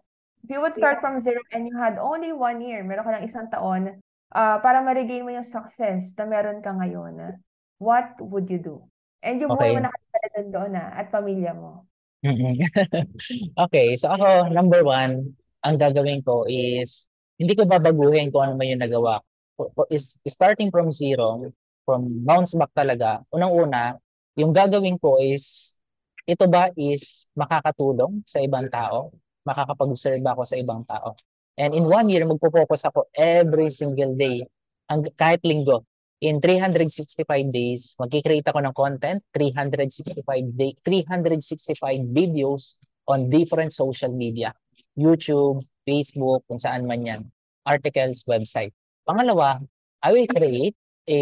If you would start from zero and you had only one year, meron ka lang isang taon, ah, para ma-regain mo yung success na meron ka ngayon, what would you do? And yung buhay Okay. mo nakatala doon doon na at pamilya mo. Mm-mm. Okay, so ako, number one, ang gagawin ko is, hindi ko babaguhin kung ano man yung nagawa. ko- Is starting from zero, from bounce back talaga. Unang-una, yung gagawin ko is, ito ba is makakatulong sa ibang tao? Makakapag-observe ako sa ibang tao? And in one year, magpo-focus ako every single day, ang, kahit linggo. In 365 days, magkikreate ako ng content, 365 day, 365 videos on different social media. YouTube, Facebook, kung saan man yan. Articles, website. Pangalawa, I will create a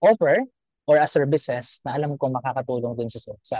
offer or a services na alam kong makakatulong dun sa sa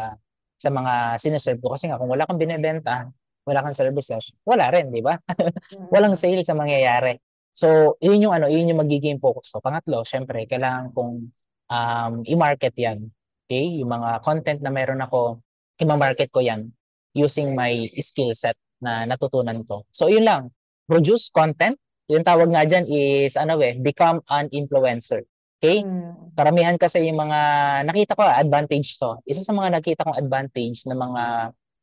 sa mga sineserve ko. Kasi nga, kung wala kang binebenta, wala kang services, wala rin, di ba? Walang sales sa mangyayari. So, yun yung ano, yun yung magiging focus ko. Pangatlo, syempre, kailangan kong um, i-market yan. Okay? Yung mga content na meron ako, i-market ko yan using my skill set na natutunan ko. So, yun lang. Produce content. Yung tawag nga dyan is, ano eh, become an influencer. Okay? Mm. Karamihan kasi yung mga, nakita ko, advantage to. Isa sa mga nakita kong advantage ng mga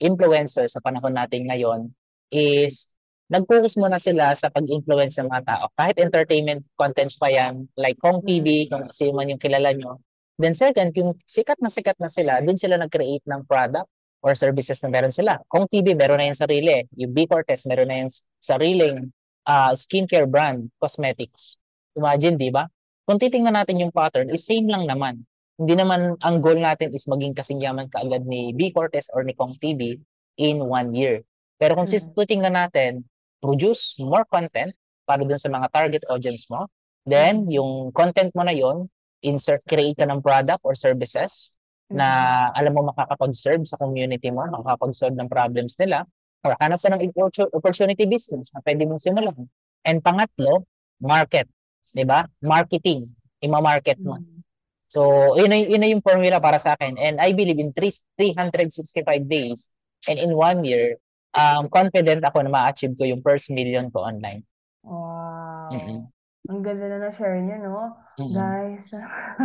influencers sa panahon natin ngayon is nag-focus muna sila sa pag-influence ng mga tao. Kahit entertainment contents pa yan, like Kong TV, kung sino man yung kilala nyo. Then second, yung sikat na sikat na sila, dun sila nag-create ng product or services na meron sila. Kong TV, meron na yung sarili. Yung B Cortez, meron na yung sariling ah, skincare brand, cosmetics. Imagine, di ba? Kung titingnan natin yung pattern, is same lang naman. Hindi naman ang goal natin is maging kasing yaman kaagad ni B Cortez or ni Kong TV in one year. Pero kung Mm. sis titingnan natin, produce more content para dun sa mga target audience mo. Then, yung content mo na yon insert, create ka ng product or services na alam mo makakapag-serve sa community mo, makakapag-solve ng problems nila, or hanap ka ng opportu- opportunity business na pwede mong simulan. And pangatlo, market. 'Di ba? Marketing. Ima-market mo. Mm. So, yun na, yun na yung formula para sa akin. And I believe in three, 365 days and in one year, um, confident ako na ma-achieve ko yung first million ko online. Wow. Mm-mm. Ang ganda na na-share niyo, no? Mm-mm. Guys.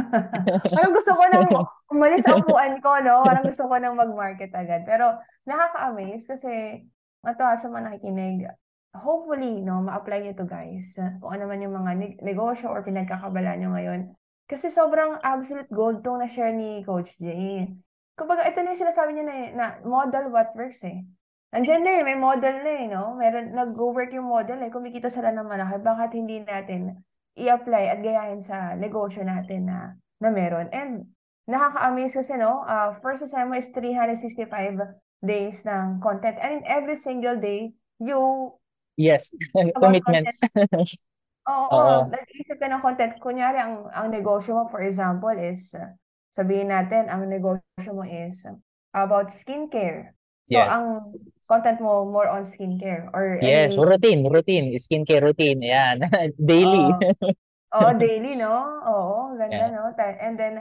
Parang gusto ko nang umalis ang upuan ko, no? Parang gusto ko nang mag-market agad. Pero nakaka-amaze kasi matawa sa mga nakikinig. Hopefully, no, ma-apply niyo to guys. Kung ano man yung mga neg- negosyo or pinagkakabala niyo ngayon. Kasi sobrang absolute gold tong na-share ni Coach Jay. Kumbaga, ito na yung sinasabi niya na, na model what works eh. Andiyan na eh, may model na eh, no? Meron, nag-work yung model eh, kumikita sila ng malaki, bakit hindi natin i-apply at gayahin sa negosyo natin na, na meron? And nakaka-amaze kasi, no? Uh, first assignment is 365 days ng content. And in every single day, you Yes, about commitment. content. Oo, oo. nag-iisip ka ng content. Kunyari, ang, ang negosyo mo, for example, is, uh, sabihin natin, ang negosyo mo is about skincare. So, Yes. ang content mo more on skincare or Yes, any, routine, routine, skincare routine, ayan, daily. Oo, daily, no? Oo, ganda, Yeah. no? Ta- And then,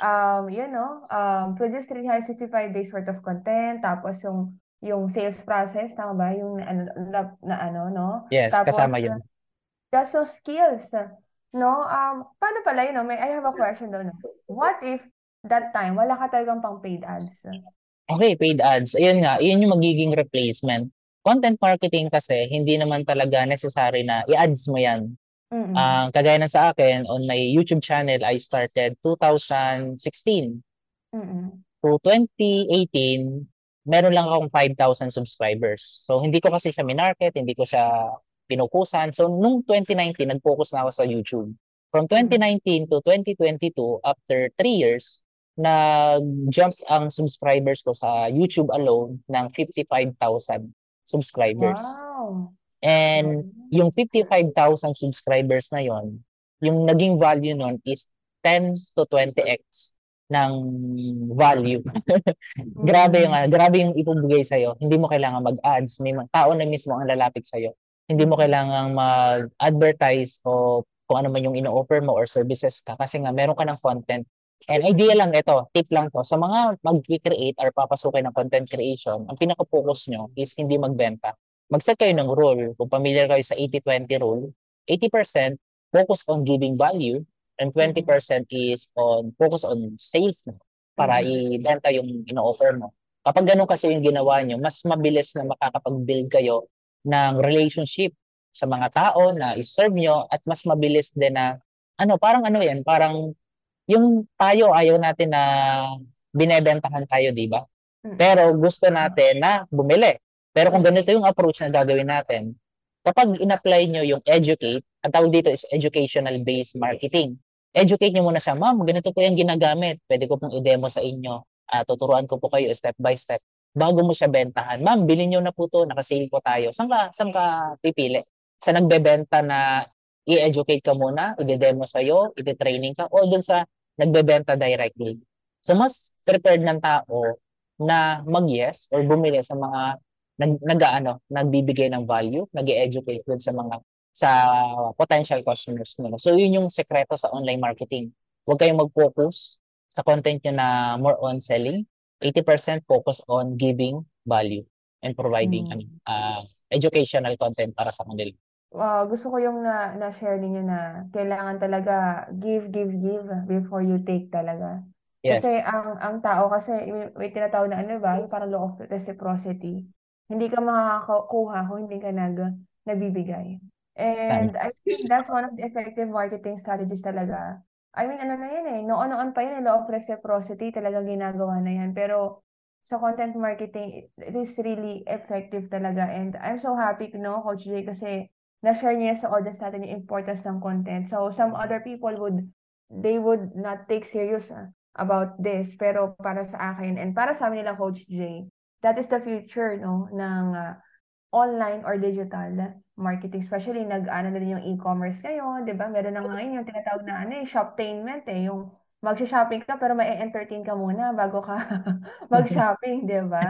um, yun, no? Um, produce 365 days worth of content, tapos yung yung sales process, tama ba? Yung ano, na, na ano, no? Yes, Tapos, kasama yun. Just so skills, no? Um, paano pala yun, no? May, I have a question doon. no? What if that time, wala ka talagang pang paid ads? Okay, paid ads. Ayun nga, yun yung magiging replacement. Content marketing kasi, hindi naman talaga necessary na i-ads mo yan. Mm-mm. Ang kagaya ng sa akin, on my YouTube channel, I started 2016. Mm-mm. To 2018, meron lang akong 5,000 subscribers. So, hindi ko kasi siya minarket, hindi ko siya pinukusan. So, nung 2019, nag-focus na ako sa YouTube. From 2019 to 2022, after 3 years, nag-jump ang subscribers ko sa YouTube alone ng 55,000 subscribers. Wow. And yung 55,000 subscribers na yon, yung naging value nun is 10 to 20x ng value. grabe yung ah, grabe yung ibibigay sa Hindi mo kailangan mag-ads, may tao na mismo ang lalapit sa Hindi mo kailangan mag-advertise o kung ano man yung ino-offer mo or services ka kasi nga meron ka ng content. And idea lang ito, tip lang to, sa mga mag-create or papasukin ng content creation, ang pinaka-focus nyo is hindi magbenta. Mag-set kayo ng rule. Kung familiar kayo sa 80-20 rule, 80% focus on giving value and 20% is on focus on sales na para mm-hmm. ibenta yung ino-offer mo. Kapag ganun kasi yung ginawa nyo, mas mabilis na makakapag-build kayo ng relationship sa mga tao na iserve nyo at mas mabilis din na ano, parang ano yan, parang yung tayo ayaw natin na binebentahan tayo, di ba? Hmm. Pero gusto natin na bumili. Pero kung ganito yung approach na gagawin natin, kapag in-apply nyo yung educate, ang tawag dito is educational-based marketing. Educate nyo muna siya, ma'am, ganito po yung ginagamit. Pwede ko pong i-demo sa inyo. Uh, tuturuan ko po kayo step by step. Bago mo siya bentahan, ma'am, bilhin nyo na po to, nakasale po tayo. Saan ka, saan ka pipili? sa nagbebenta na i-educate ka muna, i-demo sa'yo, i-training ka, o dun sa nagbebenta directly. So, mas prepared ng tao na mag-yes or bumili sa mga nag, nag ano, nagbibigay ng value, nag-educate dun sa mga sa potential customers nila. So, yun yung sekreto sa online marketing. Huwag kayong mag-focus sa content nyo na more on selling. 80% focus on giving value and providing mm. uh, educational content para sa kanila uh, gusto ko yung na na-share ninyo na kailangan talaga give, give, give before you take talaga. Yes. Kasi ang ang tao kasi may, tinatawag na ano ba, parang law of reciprocity. Hindi ka makakakuha kung hindi ka nag nabibigay. And I think that's one of the effective marketing strategies talaga. I mean, ano na yan eh, noon-noon pa yan, eh, law of reciprocity, talaga ginagawa na yan. Pero sa content marketing, it is really effective talaga. And I'm so happy, no, Coach Jay, kasi na-share niya sa audience natin yung importance ng content. So, some other people would, they would not take serious uh, about this. Pero para sa akin, and para sa amin nila, Coach Jay, that is the future no, ng uh, online or digital marketing. Especially, nag-ano na din yung e-commerce ngayon, di ba? Meron na ngayon yung tinatawag na ano, eh, shoptainment eh, yung mag-shopping ka pero may entertain ka muna bago ka mag-shopping, di ba?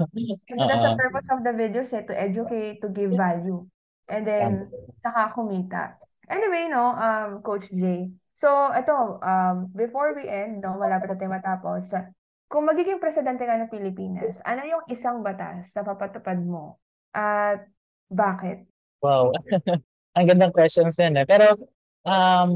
Kasi that's the purpose of the videos eh, to educate, to give value. And then, saka kumita. Anyway, no, um, Coach Jay. So, ito, um, before we end, no, malapit na tayo matapos, kung magiging presidente ka ng Pilipinas, ano yung isang batas na papatupad mo? At bakit? Wow. Ang gandang questions yan eh. Pero, um,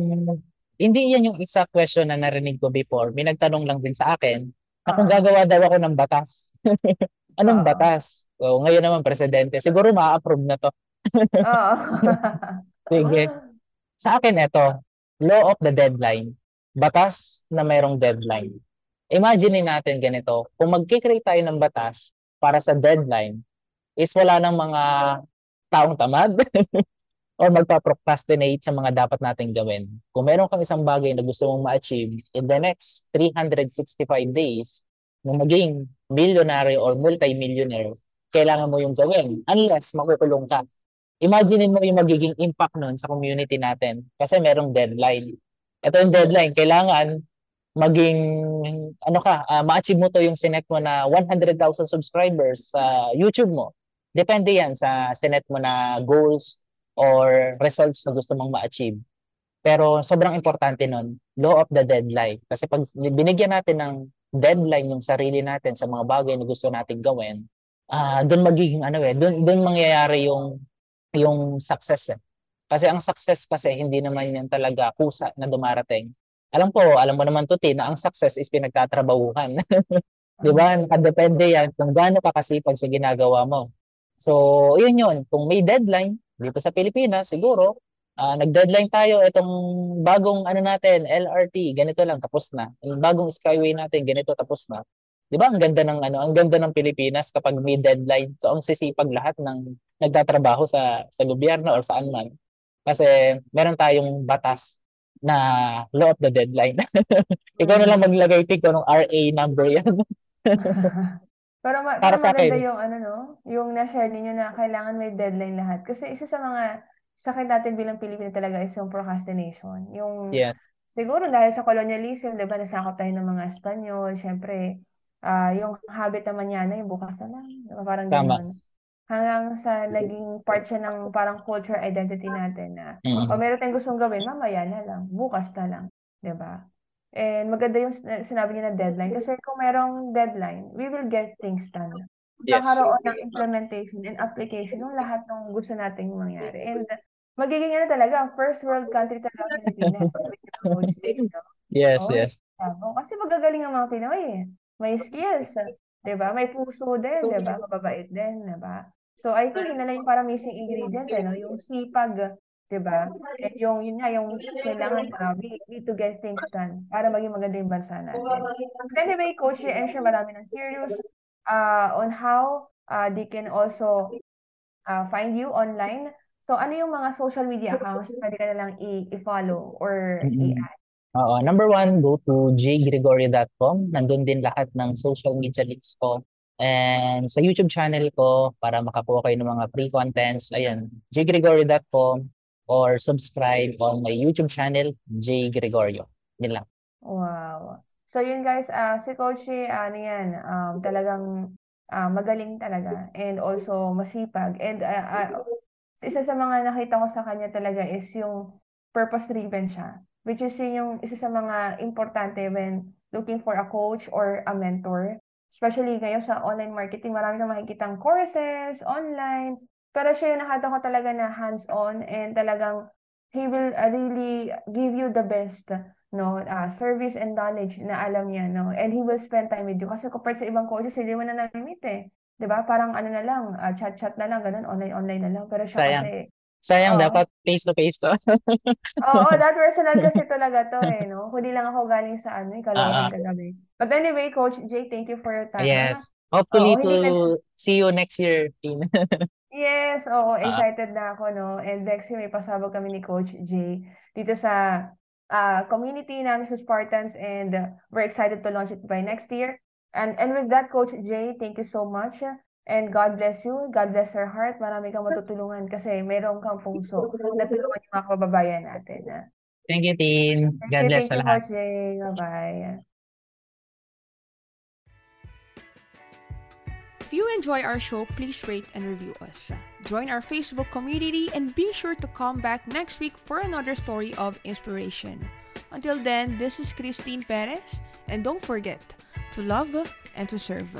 hindi yan yung exact question na narinig ko before. May nagtanong lang din sa akin na kung gagawa daw ako ng batas. Anong uh-huh. batas? So, ngayon naman, presidente. Siguro ma-approve na to. Oo. Sige. Sa akin ito, law of the deadline. Batas na mayroong deadline. Imagine natin ganito, kung magkikreate tayo ng batas para sa deadline, is wala ng mga taong tamad or magpa-procrastinate sa mga dapat nating gawin. Kung meron kang isang bagay na gusto mong ma-achieve in the next 365 days, na maging millionaire or multi-millionaire, kailangan mo yung gawin unless makukulong ka. Imagine mo yung magiging impact nun sa community natin kasi merong deadline. Ito yung deadline. Kailangan maging, ano ka, uh, ma-achieve mo to yung sinet mo na 100,000 subscribers sa YouTube mo. Depende yan sa sinet mo na goals or results na gusto mong ma-achieve. Pero sobrang importante nun, law of the deadline. Kasi pag binigyan natin ng deadline yung sarili natin sa mga bagay na gusto nating gawin, uh, doon magiging ano eh, doon doon mangyayari yung yung success eh. Kasi ang success kasi hindi naman yan talaga kusa na dumarating. Alam po, alam mo naman to na ang success is pinagtatrabahuhan. 'Di ba? Nakadepende yan kung gaano ka kasipag sa ginagawa mo. So, yun yun. Kung may deadline dito sa Pilipinas, siguro uh, nag-deadline tayo itong bagong ano natin, LRT, ganito lang tapos na. Yung bagong Skyway natin, ganito tapos na. 'Di ba ang ganda ng ano, ang ganda ng Pilipinas kapag may deadline. So ang sisipag lahat ng nagtatrabaho sa sa gobyerno or saan man. Kasi meron tayong batas na law of the deadline. Ikaw na lang Mm. maglagay tik kung anong RA number yan. Pero ma Para sa maganda akin. yung ano 'no, yung na-share ninyo na kailangan may deadline lahat. Kasi isa sa mga sakit natin bilang Pilipino talaga is yung procrastination. Yung Yes. siguro dahil sa colonialism, 'di ba, nasakop tayo ng mga Espanyol, siyempre, ah, yung habit na mañana, yung bukas na lang, parang Tama. gano'n. Hanggang sa naging part siya ng parang culture identity natin na, Mm. "Oh, meron tayong gustong gawin, mamaya na lang, bukas na lang." 'Di ba? And maganda yung sina sinabi niyo na deadline kasi kung merong deadline, we will get things done. Yes. Magkakaroon ng implementation and application ng lahat ng gusto nating mangyari. And magiging ano talaga, first world country talaga ang Pilipinas? Yes, Oo, yes. tama. Kasi magagaling ang mga Pinoy, eh. May skills, 'di ba? May puso din, 'di ba? Mababait din, 'di ba? So, I think yun na lang yung parang missing ingredient, eh, 'no? Yung sipag, 'di ba? And yung yun nga, yung kailangan na we need to get things done para maging maganda yung bansa natin. But anyway, Coach, I'm sure marami nang curious uh, on how uh, they can also uh, find you online. So, ano yung mga social media accounts na pwede ka na lang i-follow or Mm. i-add? Oo. Number one, go to jgregorio.com. Nandun din lahat ng social media links ko. And sa YouTube channel ko, para makakuha kayo ng mga free contents, ayan, jgregorio.com or subscribe on my YouTube channel, J. Gregorio. Yun lang. Wow. So yun guys, ah si Coach, eh, ano yan, um, talagang ah, magaling talaga and also masipag. And ah, ah, isa sa mga nakita ko sa kanya talaga is yung purpose-driven siya. Which is yun yung isa sa mga importante when looking for a coach or a mentor. Especially ngayon sa online marketing, marami kang makikitang courses, online. Pero siya yung nakita ko talaga na hands-on and talagang he will ah, really give you the best no ah, service and knowledge na alam niya no and he will spend time with you kasi compared sa ibang coaches hindi mo na na-meet eh 'di ba parang ano na lang ah, chat-chat na lang ganun online online na lang pero siya Sayang. kasi Sayang, Oo. dapat face-to-face to. oo that personal kasi talaga to eh no hindi lang ako galing sa ano eh Ah, ah. kagabi but anyway coach Jay thank you for your time Yes. Hopefully Oo, hindi to see you next year, Tin. Yes, oo, Ah. excited na ako, no? And next year may pasabog kami ni Coach Jay dito sa ah, community namin sa Spartans and uh, we're excited to launch it by next year. And and with that, Coach Jay, thank you so much. And God bless you. God bless your heart. Marami kang matutulungan kasi mayroon kang puso na tulungan yung mga kababayan natin. ah. Thank you, Tin. Thank God you, bless thank sa you, lahat. Coach Jay. Bye-bye. If you enjoy our show, please rate and review us. Join our Facebook community and be sure to come back next week for another story of inspiration. Until then, this is Christine Perez, and don't forget to love and to serve.